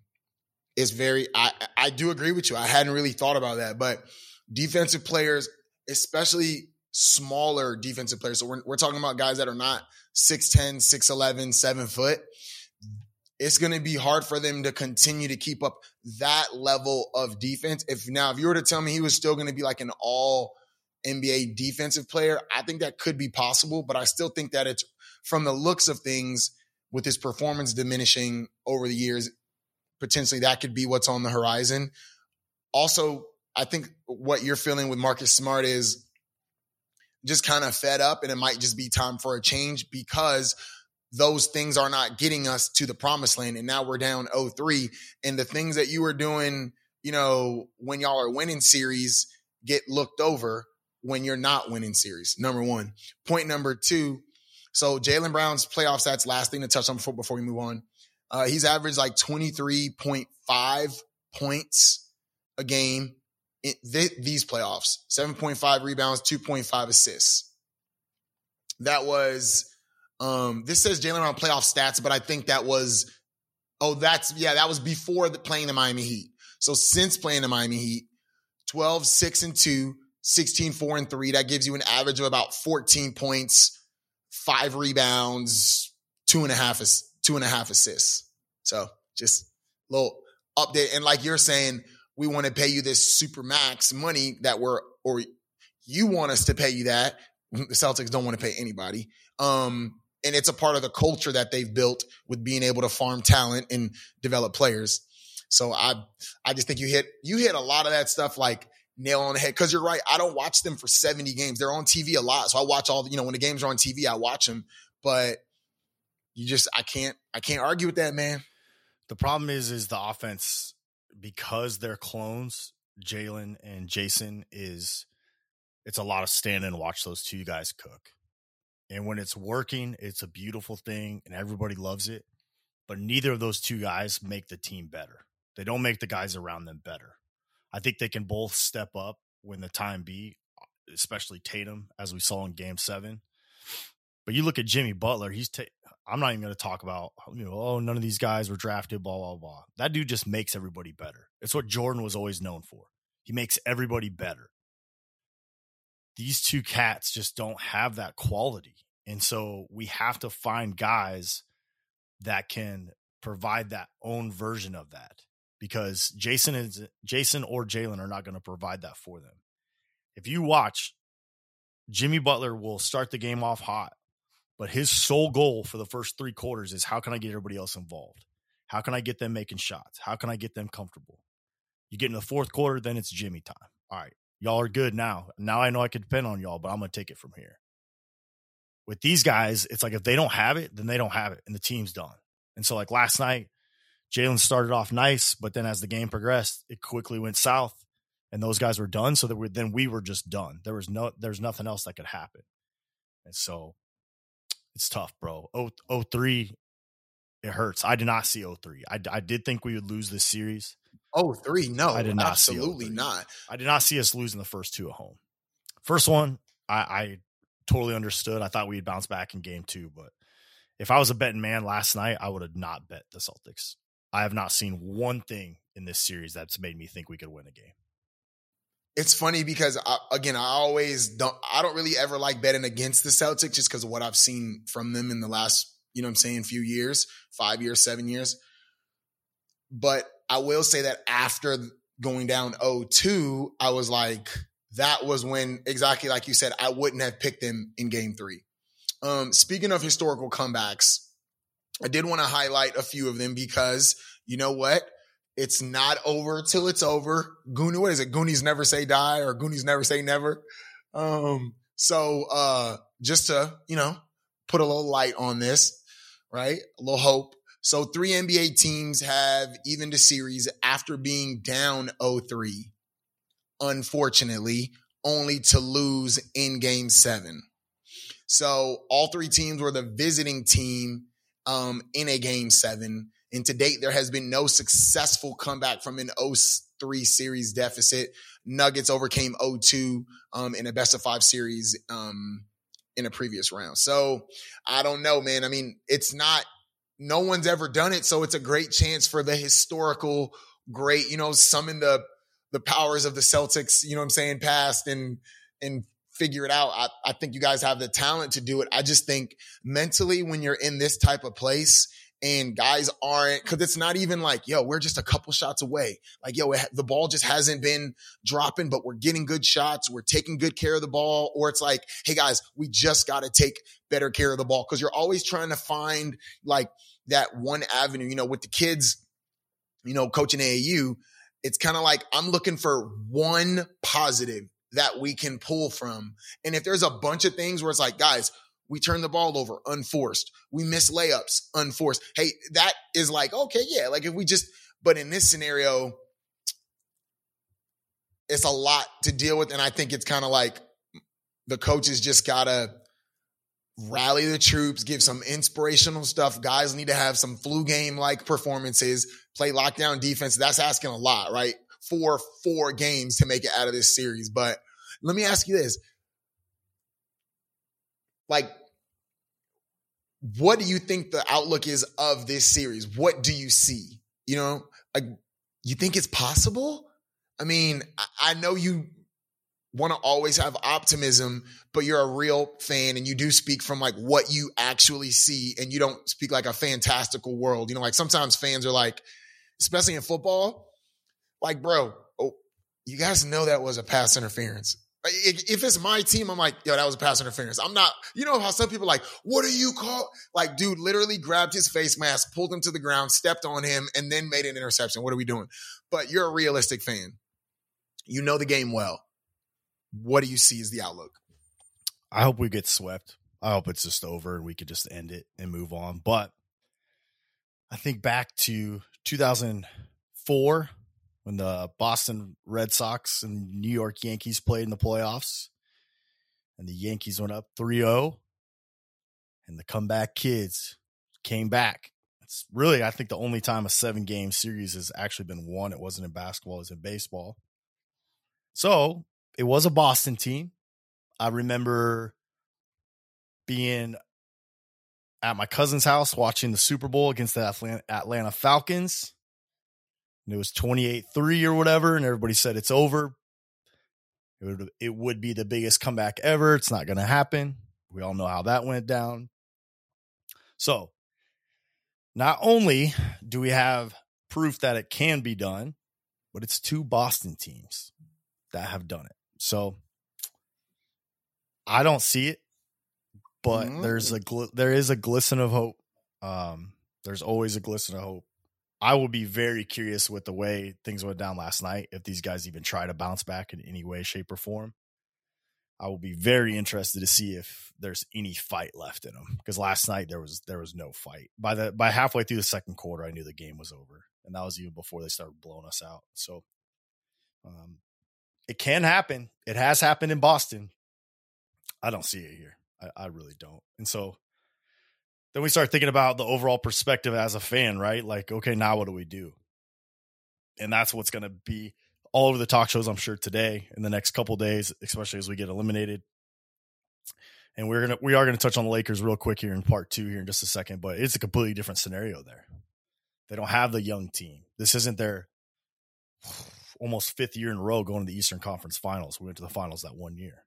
It's very I I do agree with you. I hadn't really thought about that, but defensive players, especially smaller defensive players. So we're we're talking about guys that are not 6'10, 6'11, 7 foot. It's going to be hard for them to continue to keep up that level of defense. If now, if you were to tell me he was still going to be like an all NBA defensive player, I think that could be possible, but I still think that it's from the looks of things with his performance diminishing over the years, potentially that could be what's on the horizon. Also, I think what you're feeling with Marcus Smart is just kind of fed up and it might just be time for a change because those things are not getting us to the promised land. And now we're down 0-3. And the things that you were doing, you know, when y'all are winning series get looked over when you're not winning series. Number one. Point number two, so Jaylen Brown's playoff stats, last thing to touch on before, before we move on. Uh, he's averaged like 23.5 points a game in th- these playoffs 7.5 rebounds, 2.5 assists. That was, um, this says Jaylen Brown playoff stats, but I think that was, oh, that's, yeah, that was before the, playing the Miami Heat. So since playing the Miami Heat, 12, 6 and 2, 16, 4 and 3, that gives you an average of about 14 points five rebounds, two and a half, two and a half assists. So just a little update. And like you're saying, we want to pay you this super max money that we're, or you want us to pay you that. The Celtics don't want to pay anybody. Um, and it's a part of the culture that they've built with being able to farm talent and develop players. So I I just think you hit you hit a lot of that stuff like nail on the head because you're right. I don't watch them for 70 games. They're on TV a lot, so I watch all the, you know when the games are on TV, I watch them. But you just I can't I can't argue with that, man. The problem is is the offense because they're clones. Jaylen and Jayson is it's a lot of stand and watch those two guys cook. And when it's working, it's a beautiful thing and everybody loves it. But neither of those two guys make the team better. They don't make the guys around them better. I think they can both step up when the time be, especially Tatum, as we saw in game seven. But you look at Jimmy Butler, he's I'm not even going to talk about, you know, oh, none of these guys were drafted, blah, blah, blah. That dude just makes everybody better. It's what Jordan was always known for. He makes everybody better. These two cats just don't have that quality. And so we have to find guys that can provide that own version of that because Jayson is Jayson or Jaylen are not going to provide that for them. If you watch, Jimmy Butler will start the game off hot, but his sole goal for the first three quarters is how can I get everybody else involved? How can I get them making shots? How can I get them comfortable? You get in the fourth quarter, then it's Jimmy time. All right, y'all are good now. Now I know I can depend on y'all, but I'm going to take it from here. With these guys, it's like if they don't have it, then they don't have it, and the team's done. And so, like last night, Jaylen started off nice, but then as the game progressed, it quickly went south, and those guys were done. So that we, then we were just done. There was no, there's nothing else that could happen, and so it's tough, bro. Oh, 03, it hurts. I did not see 03. I, I did think we would lose this series. Oh, three? No, I did not. Absolutely not. I did not see us losing the first two at home. First one, I, I totally understood. I thought we'd bounce back in game two, but if I was a betting man last night, I would have not bet the Celtics. I have not seen one thing in this series that's made me think we could win a game. It's funny because I, again, I always don't. I don't really ever like betting against the Celtics just because of what I've seen from them in the last, you know, I'm saying, few years, five years, seven years. But I will say that after going down 0-2, I was like, that was when exactly like you said, I wouldn't have picked them in Game Three. Um, speaking of historical comebacks, I did want to highlight a few of them because you know what? It's not over till it's over. Goonie, what is it? Goonies never say die or Goonies never say never. Um, so uh just to, you know, put a little light on this, right? A little hope. So three NBA teams have evened a series after being down 0-3. Unfortunately, only to lose in game seven. So all three teams were the visiting team um, in a game seven. And to date, there has been no successful comeback from an 0-3 series deficit. Nuggets overcame 0-2 um, in a best of five series um, in a previous round. So I don't know, man. I mean, it's not, no one's ever done it. So it's a great chance for the historical great, you know, summon the, the powers of the Celtics, you know what I'm saying, past and, and figure it out. I, I think you guys have the talent to do it. I just think mentally when you're in this type of place and guys aren't because it's not even like yo we're just a couple shots away. Like yo it, the ball just hasn't been dropping but we're getting good shots. We're taking good care of the ball. Or it's like hey guys we just got to take better care of the ball. Because you're always trying to find like that one avenue. You know with the kids you know coaching aau it's kind of like i'm looking for one positive that we can pull from. And if there's a bunch of things where it's like, guys, we turn the ball over unforced, we miss layups unforced. Hey, that is like, okay, yeah, like if we just, but in this scenario, it's a lot to deal with. And I think it's kind of like the coaches just gotta rally the troops, give some inspirational stuff. Guys need to have some flu game like performances, play lockdown defense. That's asking a lot, right? For four games to make it out of this series. But let me ask you this. Like, what do you think the outlook is of this series? What do you see? You know, like, you think it's possible? I mean, I know you want to always have optimism, but you're a real fan and you do speak from like what you actually see and you don't speak like a fantastical world. You know, like sometimes fans are like, especially in football, like, bro, oh, you guys know that was a pass interference. If it's my team, I'm like, yo, that was a pass interference. I'm not, you know how some people like, what do you call? Like, dude literally grabbed his face mask, pulled him to the ground, stepped on him, and then made an interception. What are we doing? But you're a realistic fan. You know the game well. What do you see as the outlook? I hope we get swept. I hope it's just over and we could just end it and move on. But I think back to 2004 when the Boston Red Sox and New York Yankees played in the playoffs and the Yankees went up 3-0 and the comeback kids came back. It's really I think the only time a 7 game series has actually been won. It wasn't in basketball, it was in baseball. So, it was a Boston team. I remember being at my cousin's house watching the Super Bowl against the Atlanta Falcons and it was 28-3 or whatever and everybody said it's over. It would, it would be the biggest comeback ever. It's not going to happen. We all know how that went down. So not only do we have proof that it can be done but it's two boston teams that have done it. So i don't see it but mm-hmm. there's a gl- there is a glisten of hope. Um there's always a glisten of hope I will be very curious with the way things went down last night. If these guys even try to bounce back in any way, shape, or form, I will be very interested to see if there's any fight left in them. Because last night there was there was no fight. By the by halfway through the second quarter, I knew the game was over, and that was even before they started blowing us out. So, um, it can happen. It has happened in Boston. I don't see it here. I, I really don't. And so then we start thinking about the overall perspective as a fan, right? Like, okay, now what do we do? And that's what's going to be all over the talk shows, I'm sure, today in the next couple days, especially as we get eliminated. And we're gonna we are gonna touch on the Lakers real quick here in part two here in just a second, but it's a completely different scenario there. They don't have the young team. This isn't their almost fifth year in a row going to the Eastern Conference Finals. We went to the finals that one year.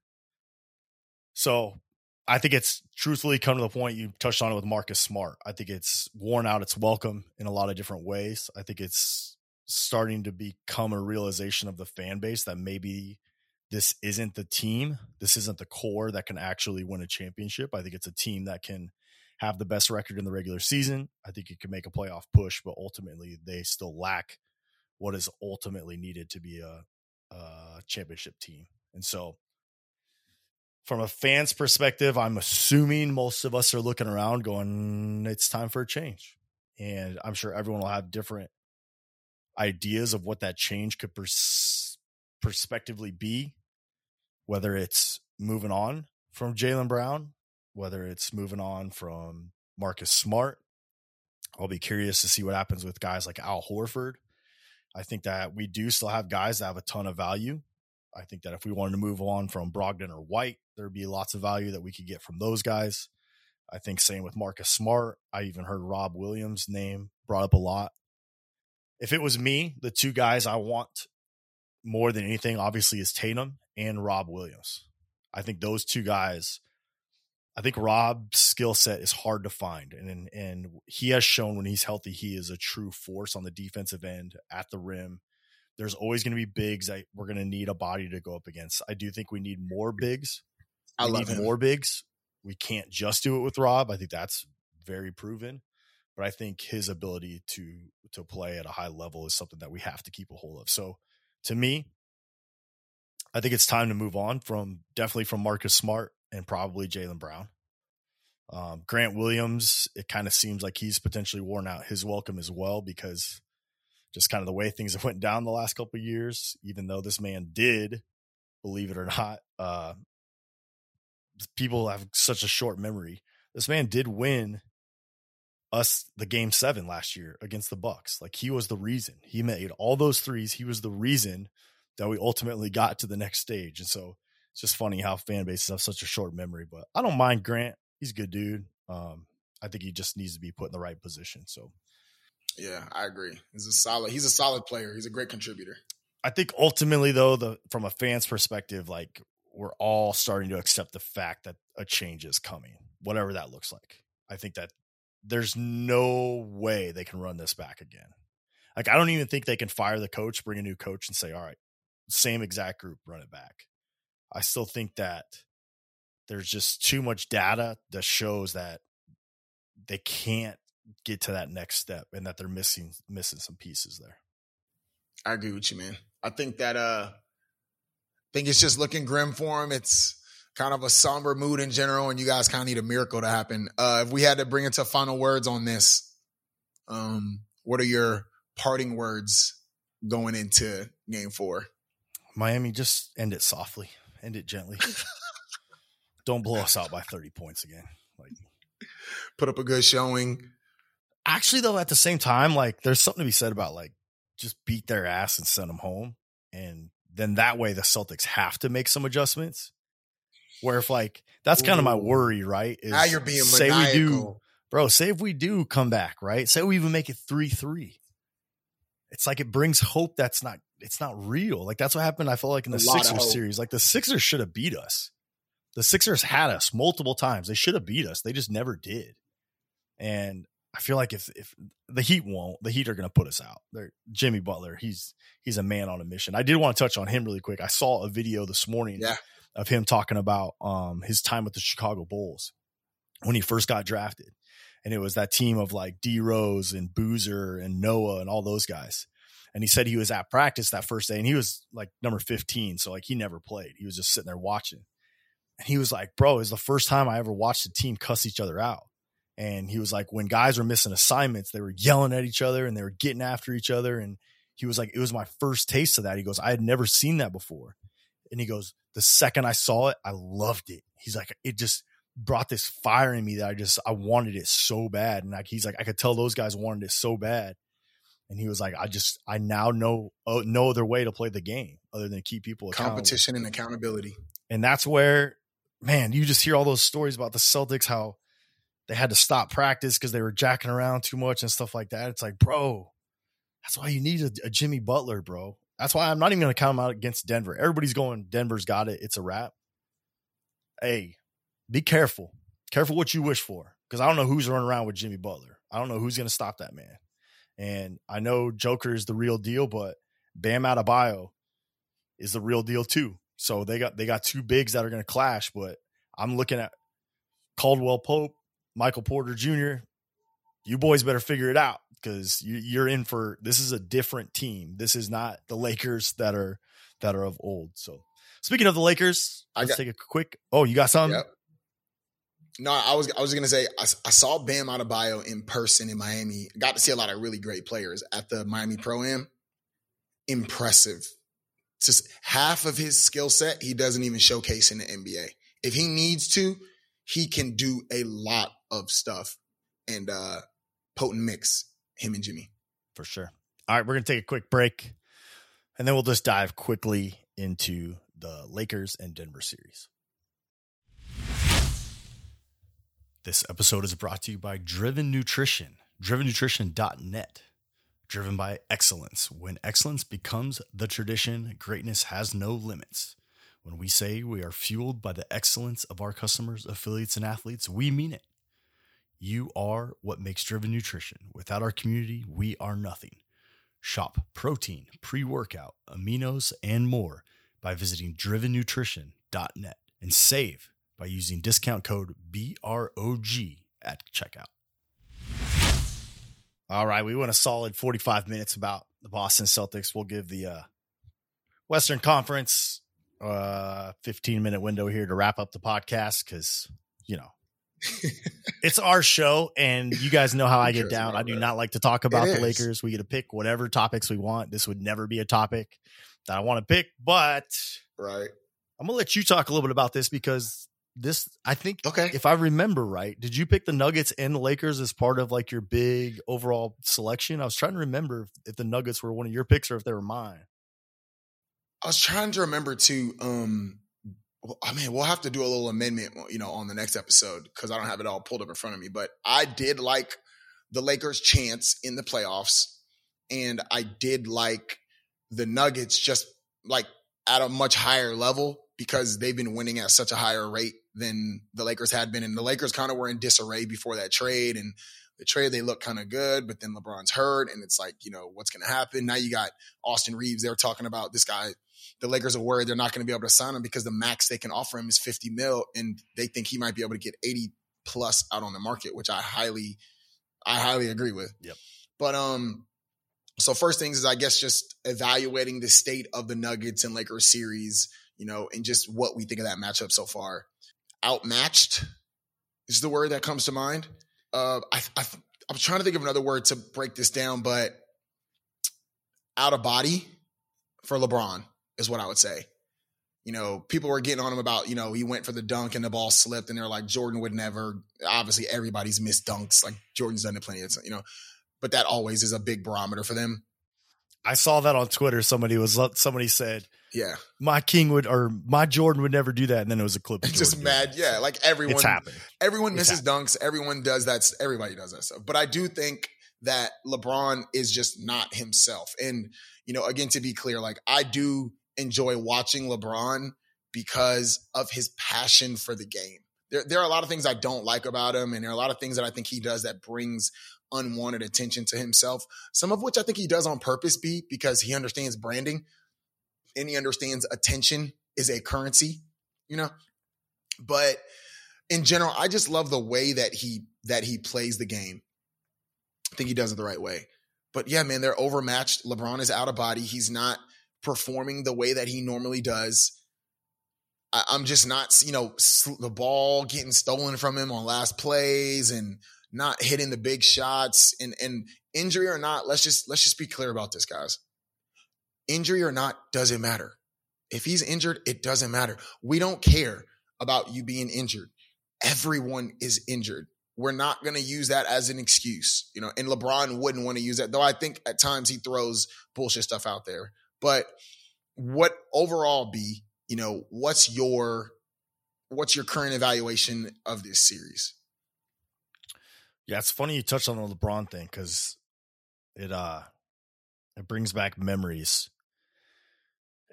So I think it's truthfully come to the point you touched on it with Marcus Smart. I think it's worn out its welcome in a lot of different ways. I think it's starting to become a realization of the fan base that maybe this isn't the team, this isn't the core that can actually win a championship. I think it's a team that can have the best record in the regular season. I think it can make a playoff push, but ultimately they still lack what is ultimately needed to be a, a championship team. And so from a fan's perspective, I'm assuming most of us are looking around going, it's time for a change. And I'm sure everyone will have different ideas of what that change could pers- perspectively be, whether it's moving on from Jaylen Brown, whether it's moving on from Marcus Smart. I'll be curious to see what happens with guys like Al Horford. I think that we do still have guys that have a ton of value. I think that if we wanted to move on from Brogdon or White, there'd be lots of value that we could get from those guys. I think same with Marcus Smart. I even heard Rob Williams' name brought up a lot. If it was me, the two guys I want more than anything, obviously, is Tatum and Rob Williams. I think those two guys. I think Rob's skill set is hard to find, and and he has shown when he's healthy, he is a true force on the defensive end at the rim there's always going to be bigs that we're going to need a body to go up against. I do think we need more bigs. We I love need him. more bigs. We can't just do it with Rob. I think that's very proven. But I think his ability to to play at a high level is something that we have to keep a hold of. So to me, I think it's time to move on from definitely from Marcus Smart and probably Jaylen Brown. Um, Grant Williams, it kind of seems like he's potentially worn out his welcome as well because just kind of the way things have went down the last couple of years, even though this man did, believe it or not, uh, people have such a short memory. This man did win us the game seven last year against the Bucks. Like he was the reason. He made all those threes. He was the reason that we ultimately got to the next stage. And so it's just funny how fan bases have such a short memory. But I don't mind Grant. He's a good dude. Um, I think he just needs to be put in the right position. So yeah, I agree. He's a solid. He's a solid player. He's a great contributor. I think ultimately, though, the from a fan's perspective, like we're all starting to accept the fact that a change is coming, whatever that looks like. I think that there's no way they can run this back again. Like I don't even think they can fire the coach, bring a new coach, and say, "All right, same exact group, run it back." I still think that there's just too much data that shows that they can't get to that next step and that they're missing missing some pieces there. I agree with you, man. I think that uh I think it's just looking grim for him. It's kind of a somber mood in general, and you guys kind of need a miracle to happen. Uh if we had to bring it to final words on this, um, what are your parting words going into game four? Miami, just end it softly, end it gently. Don't blow us out by 30 points again. Like put up a good showing. Actually, though, at the same time, like there's something to be said about like just beat their ass and send them home. And then that way the Celtics have to make some adjustments. Where if like that's kind of my worry, right? Is now you're being say maniacal. we do, bro. Say if we do come back, right? Say we even make it three three. It's like it brings hope that's not it's not real. Like that's what happened. I felt like in the Sixers series, like the Sixers should have beat us. The Sixers had us multiple times. They should have beat us. They just never did. And I feel like if if the Heat won't, the Heat are going to put us out. They're, Jimmy Butler, he's he's a man on a mission. I did want to touch on him really quick. I saw a video this morning yeah. of him talking about um, his time with the Chicago Bulls when he first got drafted, and it was that team of like D Rose and Boozer and Noah and all those guys. And he said he was at practice that first day, and he was like number fifteen, so like he never played. He was just sitting there watching, and he was like, "Bro, it's the first time I ever watched a team cuss each other out." And he was like, when guys were missing assignments, they were yelling at each other and they were getting after each other. And he was like, it was my first taste of that. He goes, I had never seen that before. And he goes, the second I saw it, I loved it. He's like, it just brought this fire in me that I just, I wanted it so bad. And like, he's like, I could tell those guys wanted it so bad. And he was like, I just, I now know uh, no other way to play the game other than keep people competition and accountability. And that's where, man, you just hear all those stories about the Celtics, how they had to stop practice because they were jacking around too much and stuff like that. It's like, bro, that's why you need a, a Jimmy Butler, bro. That's why I'm not even going to count him out against Denver. Everybody's going, Denver's got it. It's a wrap. Hey, be careful. Careful what you wish for because I don't know who's running around with Jimmy Butler. I don't know who's going to stop that man. And I know Joker is the real deal, but Bam Adebayo is the real deal too. So they got they got two bigs that are going to clash. But I'm looking at Caldwell Pope Michael Porter Jr., you boys better figure it out because you, are in for this is a different team. This is not the Lakers that are that are of old. So speaking of the Lakers, let's got, take a quick. Oh, you got something? Yep. No, I was I was gonna say I, I saw Bam Adebayo in person in Miami. Got to see a lot of really great players at the Miami Pro Am. Impressive. Just half of his skill set he doesn't even showcase in the NBA. If he needs to, he can do a lot of stuff and uh potent mix him and Jimmy. For sure. All right, we're going to take a quick break and then we'll just dive quickly into the Lakers and Denver series. This episode is brought to you by Driven Nutrition, drivennutrition.net. Driven by excellence. When excellence becomes the tradition, greatness has no limits. When we say we are fueled by the excellence of our customers, affiliates, and athletes, we mean it. You are what makes Driven Nutrition. Without our community, we are nothing. Shop protein, pre workout, aminos, and more by visiting drivennutrition.net and save by using discount code BROG at checkout. All right, we went a solid 45 minutes about the Boston Celtics. We'll give the uh, Western Conference uh 15 minute window here to wrap up the podcast because you know it's our show, and you guys know how I get down. I do not like to talk about it the is. Lakers. We get to pick whatever topics we want. This would never be a topic that I want to pick, but right. I'm gonna let you talk a little bit about this because this I think okay if I remember right, did you pick the Nuggets and the Lakers as part of like your big overall selection? I was trying to remember if the Nuggets were one of your picks or if they were mine. I was trying to remember to um I mean, we'll have to do a little amendment, you know, on the next episode because I don't have it all pulled up in front of me. But I did like the Lakers' chance in the playoffs, and I did like the Nuggets just like at a much higher level because they've been winning at such a higher rate than the Lakers had been, and the Lakers kind of were in disarray before that trade, and the trade, they look kind of good, but then LeBron's hurt, and it's like, you know, what's going to happen? Now you got Austin Reaves. They're talking about this guy. The Lakers are worried they're not going to be able to sign him because the max they can offer him is 50 mil, and they think he might be able to get 80 plus out on the market, which I highly, I highly agree with. Yep. But um, so first things is I guess just evaluating the state of the Nuggets and Lakers series, you know, and just what we think of that matchup so far. Outmatched is the word that comes to mind. Uh, I, I I'm trying to think of another word to break this down, but out of body for LeBron is what I would say. You know, people were getting on him about, you know, he went for the dunk and the ball slipped, and they're like, Jordan would never. Obviously, everybody's missed dunks. Like Jordan's done it plenty of, you know, but that always is a big barometer for them. I saw that on Twitter. Somebody was somebody said, "Yeah, my King would or my Jordan would never do that," and then it was a clip. It's just mad, yeah. Like everyone, it's happened. Everyone misses it's dunks. Everyone does that. Everybody does that stuff. But I do think that LeBron is just not himself. And you know, again, to be clear, like I do enjoy watching LeBron because of his passion for the game. There, there are a lot of things I don't like about him, and there are a lot of things that I think he does that brings unwanted attention to himself. Some of which I think he does on purpose, be because he understands branding and he understands attention is a currency, you know. But in general, I just love the way that he that he plays the game. I think he does it the right way. But yeah, man, they're overmatched. LeBron is out of body. He's not performing the way that he normally does. I, am just not, you know, the ball getting stolen from him on last plays and not hitting the big shots and and injury or not, let's just let's just be clear about this, guys. Injury or not doesn't matter. If he's injured, it doesn't matter. We don't care about you being injured. Everyone is injured. We're not going to use that as an excuse, you know. And LeBron wouldn't want to use that, though. I think at times he throws bullshit stuff out there. But what overall be, you know, what's your what's your current evaluation of this series? Yeah, it's funny you touched on the LeBron thing because it uh it brings back memories.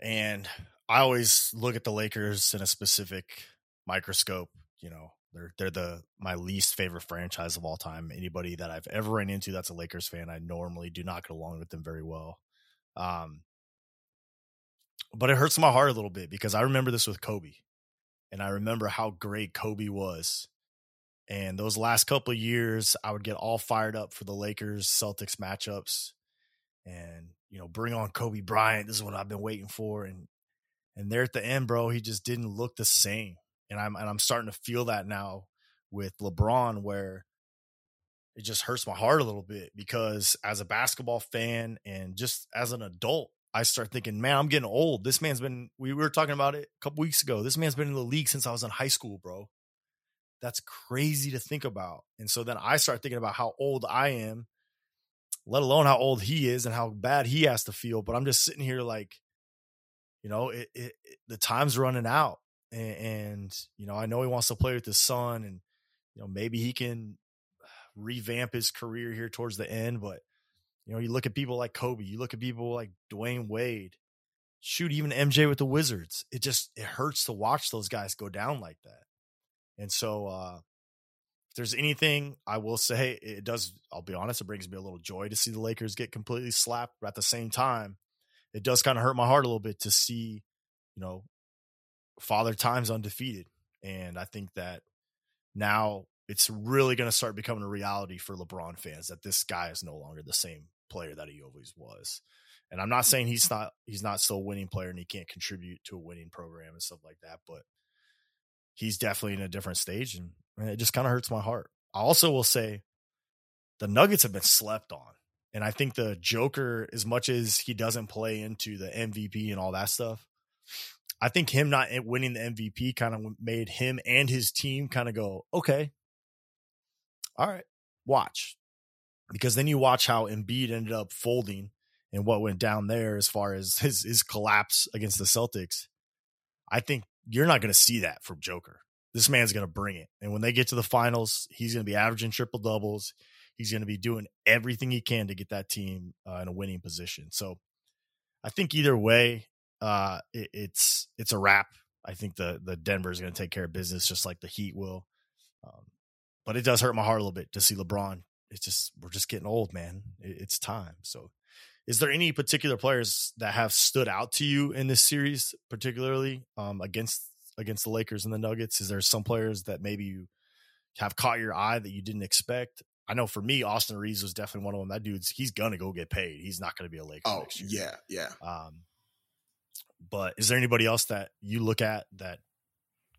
And I always look at the Lakers in a specific microscope. You know, they're they're the my least favorite franchise of all time. Anybody that I've ever ran into that's a Lakers fan, I normally do not get along with them very well. Um, but it hurts my heart a little bit because I remember this with Kobe, and I remember how great Kobe was and those last couple of years, I would get all fired up for the Lakers Celtics matchups, and you know, bring on Kobe Bryant. This is what I've been waiting for, and and there at the end, bro, he just didn't look the same, and I'm and I'm starting to feel that now with LeBron, where it just hurts my heart a little bit because as a basketball fan and just as an adult, I start thinking, man, I'm getting old. This man's been. We were talking about it a couple weeks ago. This man's been in the league since I was in high school, bro that's crazy to think about. And so then I start thinking about how old I am, let alone how old he is and how bad he has to feel. But I'm just sitting here like, you know, it, it, it, the time's running out. And, and, you know, I know he wants to play with his son and, you know, maybe he can revamp his career here towards the end. But, you know, you look at people like Kobe, you look at people like Dwyane Wade, shoot, even MJ with the Wizards. It just, it hurts to watch those guys go down like that. And so, uh, there's anything I will say, it does, I'll be honest, it brings me a little joy to see the Lakers get completely slapped. But at the same time, it does kind of hurt my heart a little bit to see, you know, Father Time's undefeated. And I think that now it's really going to start becoming a reality for LeBron fans that this guy is no longer the same player that he always was. And I'm not saying he's not he's not still a winning player and he can't contribute to a winning program and stuff like that, but he's definitely in a different stage, and, it just kind of hurts my heart. I also will say the Nuggets have been slept on. And I think the Joker, as much as he doesn't play into the MVP and all that stuff, I think him not eh, winning the MVP kind of made him and his team kind of go, okay, all right, watch. Because then you watch how Embiid ended up folding and what went down there as far as his his collapse against the Celtics. I think you're not going to see that from Joker. This man's going to bring it. And when they get to the finals, he's going to be averaging triple doubles. He's going to be doing everything he can to get that team uh, in a winning position. So I think either way, uh, it, it's it's a wrap. I think the the Denver is going to take care of business just like the Heat will. Um, but it does hurt my heart a little bit to see LeBron it's just we're just getting old, man. It's time. So, is there any particular players that have stood out to you in this series, particularly um, against against the Lakers and the Nuggets? Is there some players that maybe you have caught your eye that you didn't expect? I know for me, Austin Reaves was definitely one of them. That dude's he's gonna go get paid. He's not gonna be a Laker oh, next year. Yeah, yeah. Um, but is there anybody else that you look at that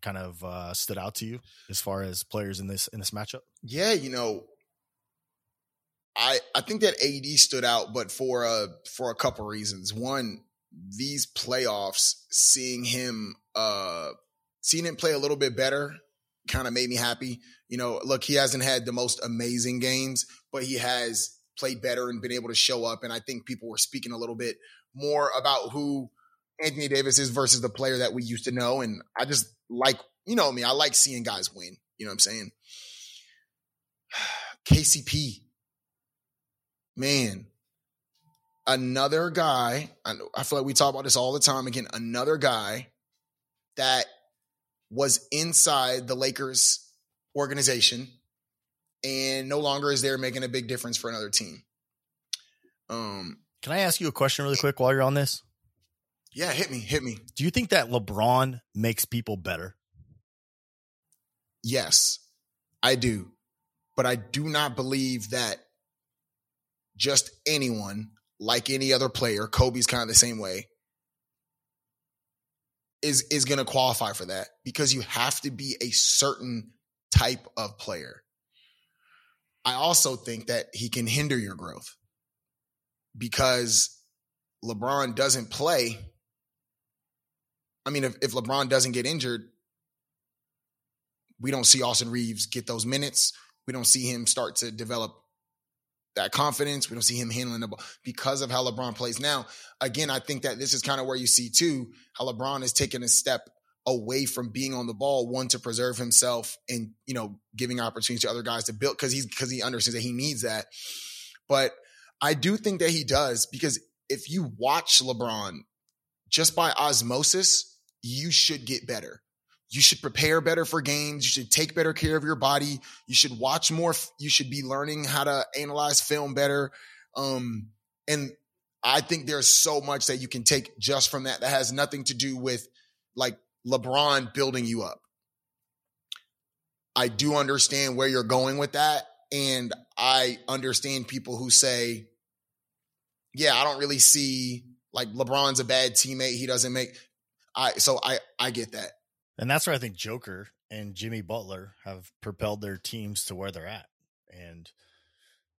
kind of uh, stood out to you as far as players in this in this matchup? Yeah, you know, I I think that AD stood out, but for a for a couple reasons. One, these playoffs, seeing him uh seeing him play a little bit better kind of made me happy. You know, look, he hasn't had the most amazing games, but he has played better and been able to show up. And I think people were speaking a little bit more about who Anthony Davis is versus the player that we used to know. And I just like, you know me, I like seeing guys win. You know what I'm saying? KCP, man, another guy. I, know, I feel like we talk about this all the time. Again, another guy that was inside the Lakers organization and no longer is there making a big difference for another team. Um, Can I ask you a question really quick while you're on this? Yeah, hit me, hit me. Do you think that LeBron makes people better? Yes, I do. But I do not believe that just anyone, like any other player, Kobe's kind of the same way, is is going to qualify for that because you have to be a certain type of player. I also think that he can hinder your growth because LeBron doesn't play. I mean, if, if LeBron doesn't get injured, we don't see Austin Reaves get those minutes. We don't see him start to develop that confidence. We don't see him handling the ball because of how LeBron plays now. Again, I think that this is kind of where you see too how LeBron is taking a step away from being on the ball, one to preserve himself and you know giving opportunities to other guys to build because he's because he understands that he needs that. But I do think that he does because if you watch LeBron just by osmosis, you should get better. You should prepare better for games. You should take better care of your body. You should watch more. You should be learning how to analyze film better. Um, and I think there's so much that you can take just from that that has nothing to do with like LeBron building you up. I do understand where you're going with that. And I understand people who say, yeah, I don't really see like LeBron's a bad teammate. He doesn't make I so I I get that. And that's where I think Joker and Jimmy Butler have propelled their teams to where they're at. And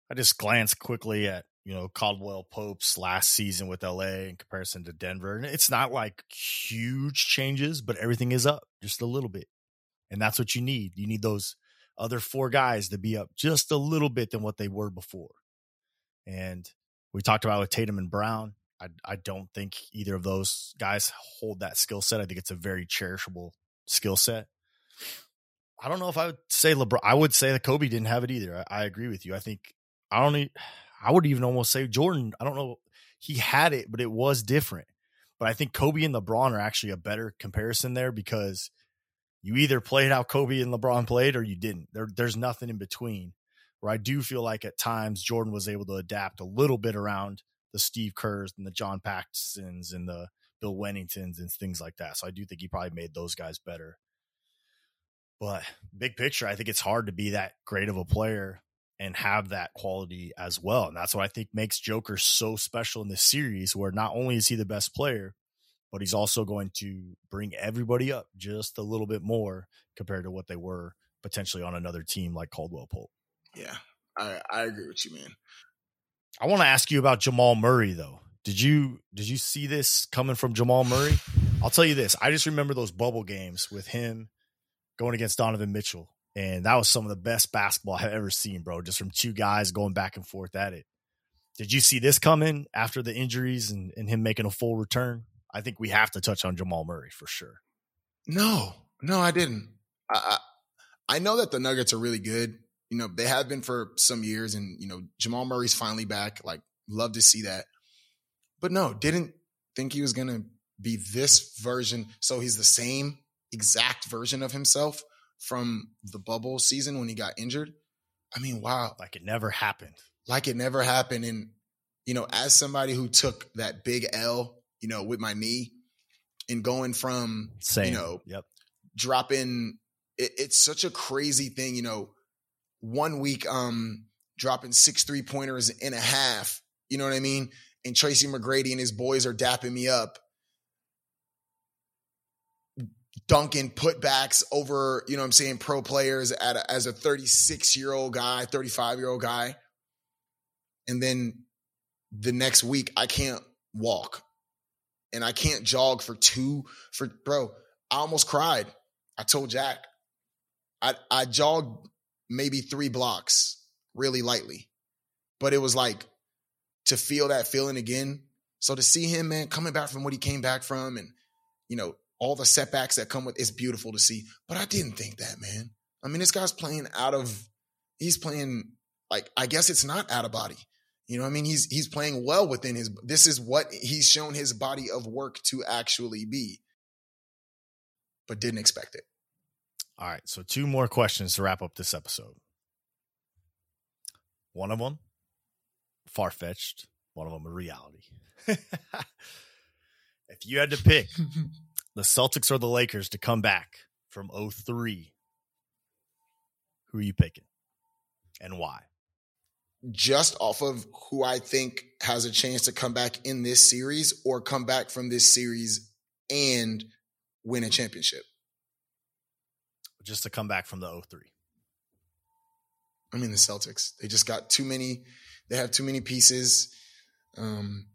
I just glanced quickly at, you know, Caldwell Pope's last season with LA in comparison to Denver. And it's not like huge changes, but everything is up just a little bit. And that's what you need. You need those other four guys to be up just a little bit than what they were before. And we talked about with Tatum and Brown. I, I don't think either of those guys hold that skill set. I think it's a very cherishable skill set. I don't know if I would say LeBron. I would say that Kobe didn't have it either. I, I agree with you. I think I don't. Need, I would even almost say Jordan. I don't know. He had it, but it was different. But I think Kobe and LeBron are actually a better comparison there because you either played how Kobe and LeBron played or you didn't. There, there's nothing in between. Where I do feel like at times Jordan was able to adapt a little bit around the Steve Kerrs and the John Paxsons and the Bill Wenningtons and things like that. So I do think he probably made those guys better. But big picture, I think it's hard to be that great of a player and have that quality as well. And that's what I think makes Joker so special in this series, where not only is he the best player, but he's also going to bring everybody up just a little bit more compared to what they were potentially on another team like Caldwell Pope. Yeah, I, I agree with you, man. I want to ask you about Jamal Murray though. Did you did you see this coming from Jamal Murray? I'll tell you this. I just remember those bubble games with him going against Donovan Mitchell. And that was some of the best basketball I've ever seen, bro. Just from two guys going back and forth at it. Did you see this coming after the injuries and, and him making a full return? I think we have to touch on Jamal Murray for sure. No, no, I didn't. I, I, I know that the Nuggets are really good. You know, they have been for some years, and you know, Jamal Murray's finally back. Like, love to see that. But no, didn't think he was going to be this version. So he's the same exact version of himself from the bubble season when he got injured. I mean, wow. Like it never happened. Like it never happened. And, you know, as somebody who took that big L, you know, with my knee and going from, Same. you know, Yep. dropping, it, it's such a crazy thing, you know, one week, um, dropping six three pointers in a half, you know what I mean? And Tracy McGrady and his boys are dapping me up. dunking putbacks over, you know what I'm saying, pro players at a, as a 36 year old guy, 35 year old guy. And then the next week, I can't walk and I can't jog for two, for bro, I almost cried. I told Jack, I, I jogged maybe three blocks really lightly, but it was like to feel that feeling again. So to see him, man, coming back from what he came back from and, you know, all the setbacks that come with it's beautiful to see. But I didn't think that, man. I mean, this guy's playing out of he's playing like I guess it's not out of body. You know, I mean, he's he's playing well within his this is what he's shown his body of work to actually be. But didn't expect it. All right. So two more questions to wrap up this episode. One of them, far fetched. One of them, a reality. if you had to pick the Celtics or the Lakers to come back from 03, who are you picking and why? Just off of who I think has a chance to come back in this series or come back from this series and win a championship. Just to come back from the 03. I mean, the Celtics. They just got too many, they have too many pieces. Um,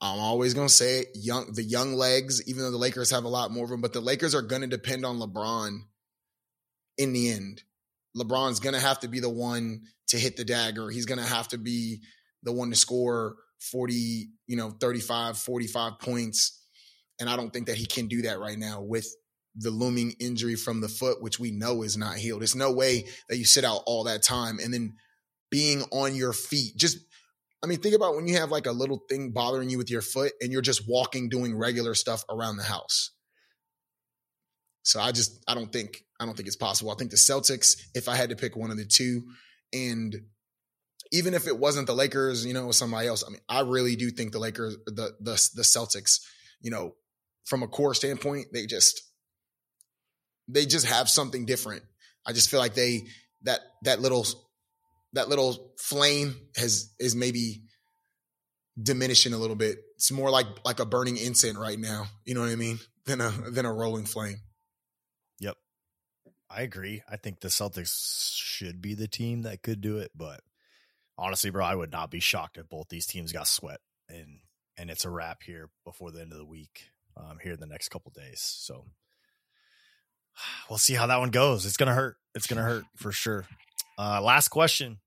I'm always gonna say it, young the young legs, even though the Lakers have a lot more of them, but the Lakers are gonna depend on LeBron in the end. LeBron's gonna have to be the one to hit the dagger. He's gonna have to be the one to score 40, you know, 35, 45 points. And I don't think that he can do that right now with the looming injury from the foot, which we know is not healed. There's no way that you sit out all that time and then being on your feet. Just I mean, think about when you have like a little thing bothering you with your foot and you're just walking doing regular stuff around the house. So I just I don't think I don't think it's possible. I think the Celtics, if I had to pick one of the two, and even if it wasn't the Lakers, you know, somebody else, I mean, I really do think the Lakers, the the the Celtics, you know, from a core standpoint, they just they just have something different. I just feel like they that that little that little flame has is maybe diminishing a little bit. It's more like like a burning incense right now. You know what I mean? Than a than a rolling flame. Yep. I agree. I think the Celtics should be the team that could do it, but honestly, bro, I would not be shocked if both these teams got swept and and it's a wrap here before the end of the week. Um, here in the next couple days. So we'll see how that one goes. It's gonna hurt. It's gonna hurt for sure. Uh, last question: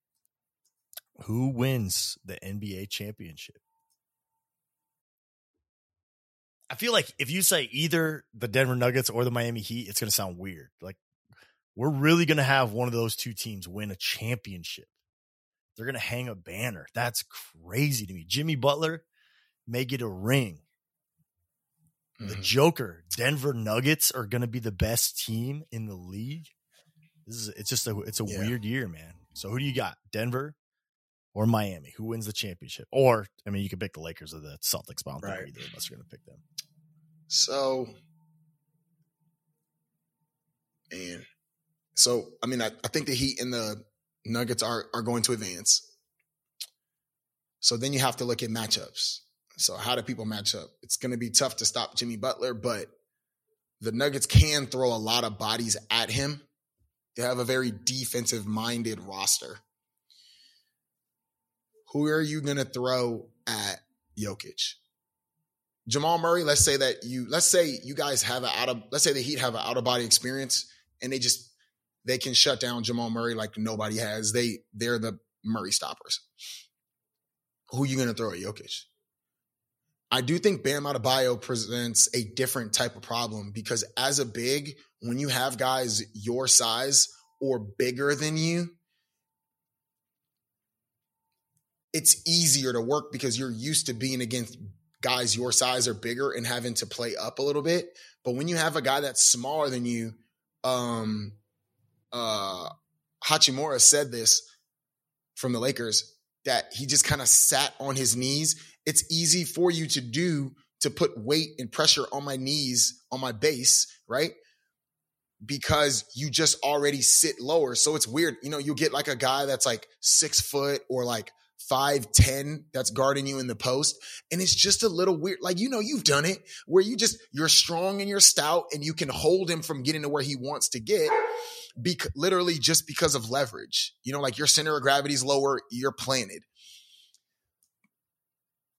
Who wins the NBA championship? I feel like if you say either the Denver Nuggets or the Miami Heat, it's gonna sound weird. Like we're really gonna have one of those two teams win a championship. They're gonna hang a banner. That's crazy to me. Jimmy Butler may get a ring. The Mhm. Joker, Denver Nuggets are going to be the best team in the league. This is it's just a it's a Yeah. weird year, man. So who do you got? Denver or Miami? Who wins the championship? Or I mean, you could pick the Lakers or the Celtics, but I don't Right. think either of us are going to pick them. So, and so I mean, I, I think the Heat and the Nuggets are are going to advance. So then you have to look at matchups. So how do people match up? It's going to be tough to stop Jimmy Butler, but the Nuggets can throw a lot of bodies at him. They have a very defensive minded roster. Who are you going to throw at Jokic? Jamal Murray, let's say that you let's say you guys have an out of let's say the Heat have an out of body experience and they just they can shut down Jamal Murray like nobody has. They they're the Murray stoppers. Who are you gonna throw at Jokic? I do think Bam Adebayo presents a different type of problem because as a big, when you have guys your size or bigger than you, it's easier to work because you're used to being against guys your size or bigger and having to play up a little bit. But when you have a guy that's smaller than you, um, uh, Hachimura said this from the Lakers that he just kind of sat on his knees. It's easy for you to do to put weight and pressure on my knees, on my base, right? Because you just already sit lower. So it's weird. You know, you get like a guy that's like six foot or like five ten that's guarding you in the post and it's just a little weird like you know you've done it where you just you're strong and you're stout and you can hold him from getting to where he wants to get be- literally just because of leverage you know like your center of gravity is lower you're planted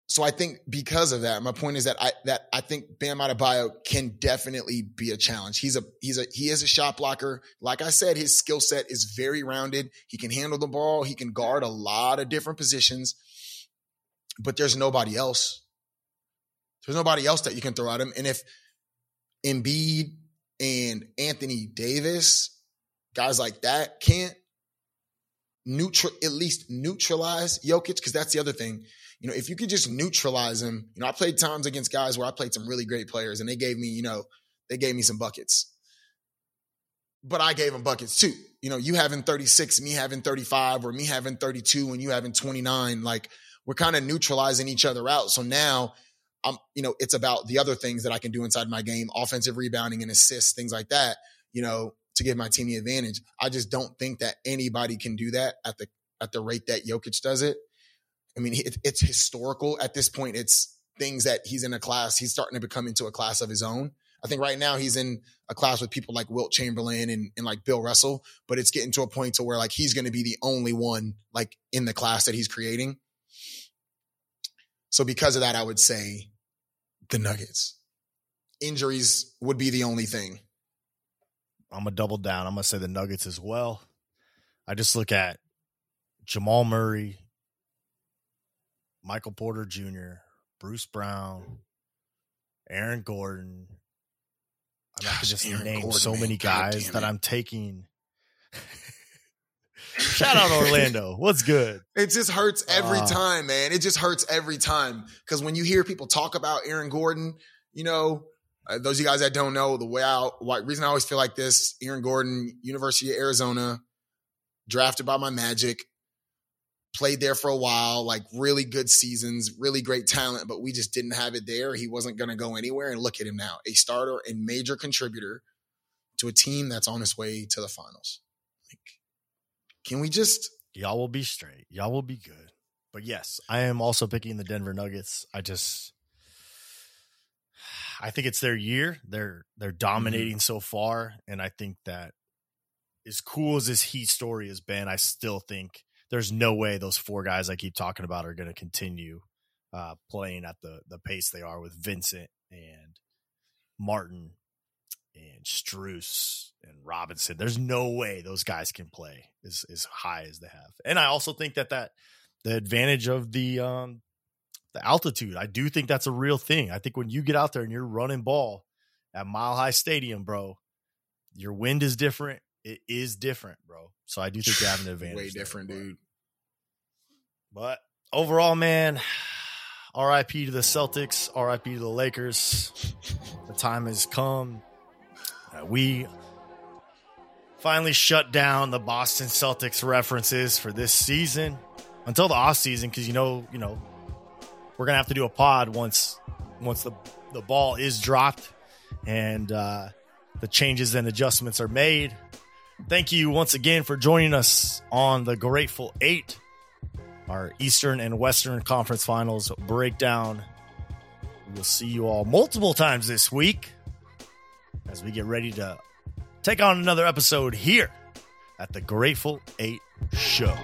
so I think because of that, my point is that I that I think Bam Adebayo can definitely be a challenge. He's a he's a he is a shot blocker. Like I said, his skill set is very rounded. He can handle the ball. He can guard a lot of different positions. But there's nobody else. There's nobody else that you can throw at him. And if Embiid and Anthony Davis, guys like that, can't neutral at least neutralize Jokic, because that's the other thing you know, if you could just neutralize him, you know, I played times against guys where I played some really great players and they gave me, you know, they gave me some buckets. But I gave them buckets too. You know, you having 36, me having 35, or me having 32 and you having 29, like we're kind of neutralizing each other out. So now I'm, you know, it's about the other things that I can do inside my game, offensive rebounding and assists, things like that, you know, to give my team the advantage. I just don't think that anybody can do that at the at the rate that Jokic does it. I mean, it, it's historical at this point. It's things that he's in a class. He's starting to become into a class of his own. I think right now he's in a class with people like Wilt Chamberlain and, and like Bill Russell, but it's getting to a point to where like he's going to be the only one like in the class that he's creating. So because of that, I would say the Nuggets. Injuries would be the only thing. I'm gonna double down. I'm gonna say the Nuggets as well. I just look at Jamal Murray, Michael Porter Jr., Bruce Brown, Aaron Gordon. I, mean, I could just Aaron name Gordon, so man. many guys that I'm taking. Shout out Orlando. What's good? It just hurts every uh, time, man. It just hurts every time. Because when you hear people talk about Aaron Gordon, you know, uh, those of you guys that don't know, the way I, why, reason I always feel like this, Aaron Gordon, University of Arizona, drafted by my Magic, played there for a while, like really good seasons, really great talent, but we just didn't have it there. He wasn't going to go anywhere. And look at him now, a starter and major contributor to a team that's on its way to the finals. Like, can we just. Y'all will be straight. Y'all will be good. But yes, I am also picking the Denver Nuggets. I just. I think it's their year. They're they're mm-hmm. dominating mm-hmm. so far, and I think that as cool as this Heat story has been, I still think there's no way those four guys I keep talking about are going to continue uh, playing at the the pace they are with Vincent and Martin and Strus and Robinson. There's no way those guys can play as as high as they have. And I also think that that the advantage of the um the altitude, I do think that's a real thing. I think when you get out there and you're running ball at Mile High Stadium, bro, your wind is different it is different, bro. So I do think they have an advantage. Way different, there, dude. But overall, man, RIP to the Celtics, RIP to the Lakers. the time has come. Uh, we finally shut down the Boston Celtics references for this season until the off season because you know, you know, we're gonna have to do a pod once once the the ball is dropped and uh, the changes and adjustments are made. Thank you once again for joining us on the Grateful Eight, our Eastern and Western Conference Finals breakdown. We'll see you all multiple times this week as we get ready to take on another episode here at the Grateful Eight Show.